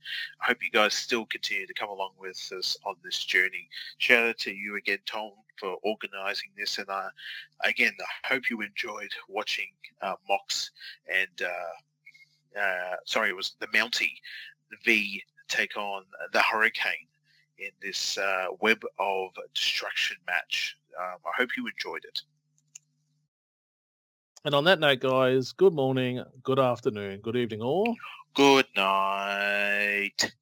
I hope you guys still continue to come along with us on this journey. Shout out to you again, Thom, for organising this, and uh, again, I hope you enjoyed watching uh, Mox and uh, uh, sorry, it was the Mountie V take on the Hurricane in this uh, web of destruction match. Um, I hope you enjoyed it. And on that note, guys, good morning, good afternoon, good evening, all. Good night.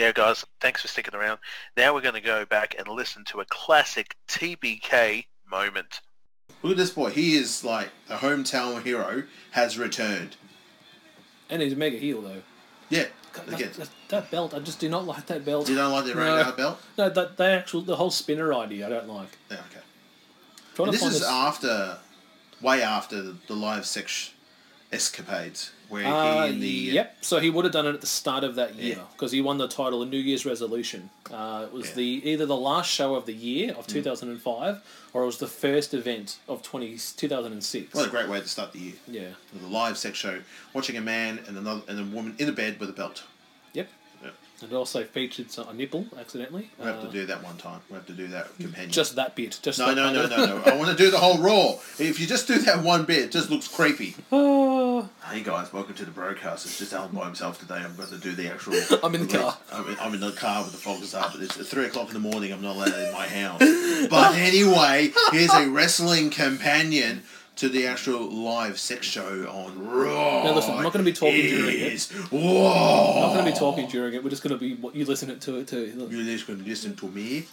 Yeah, guys, thanks for sticking around. Now we're going to go back and listen to a classic TBK moment. Look at this boy. He is like the hometown hero has returned. And he's a mega heel though. Yeah. God, that, that, that belt, I just do not like that belt. you don't like the No. radar belt? No, that they actual the whole spinner idea I don't like. Yeah, okay. And this is this- after, way after the, the live sex escapades, where Uh, he in the yep. So he would have done it at the start of that year because he won the title, a New Year's resolution. Uh, it was Yeah. the either the last show of the year Mm. of 2005 or it was the first event of 20, 2006. What a great way to start the year. Yeah. With a live sex show, watching a man and another and a woman in a bed with a belt. And it also featured some, a nipple accidentally. We have Uh, to do that one time. We have to do that companion. just that bit. Just no, that no, no, no, no. I want to do the whole raw. If you just do that one bit, it just looks creepy. Oh, Hey guys, welcome to the BroKast. It's just Alan by himself today. I'm going to do the actual. I'm in the car. I'm in, I'm in the car with the foggers up. It's at three o'clock in the morning. I'm not allowed in my house. But anyway, here's a wrestling companion to the actual live sex show on Raw. Now listen, I'm not going to be talking during it. Whoa! I'm not going to be talking during it. We're just going to be what you listen it to it too. You're just going to listen to me.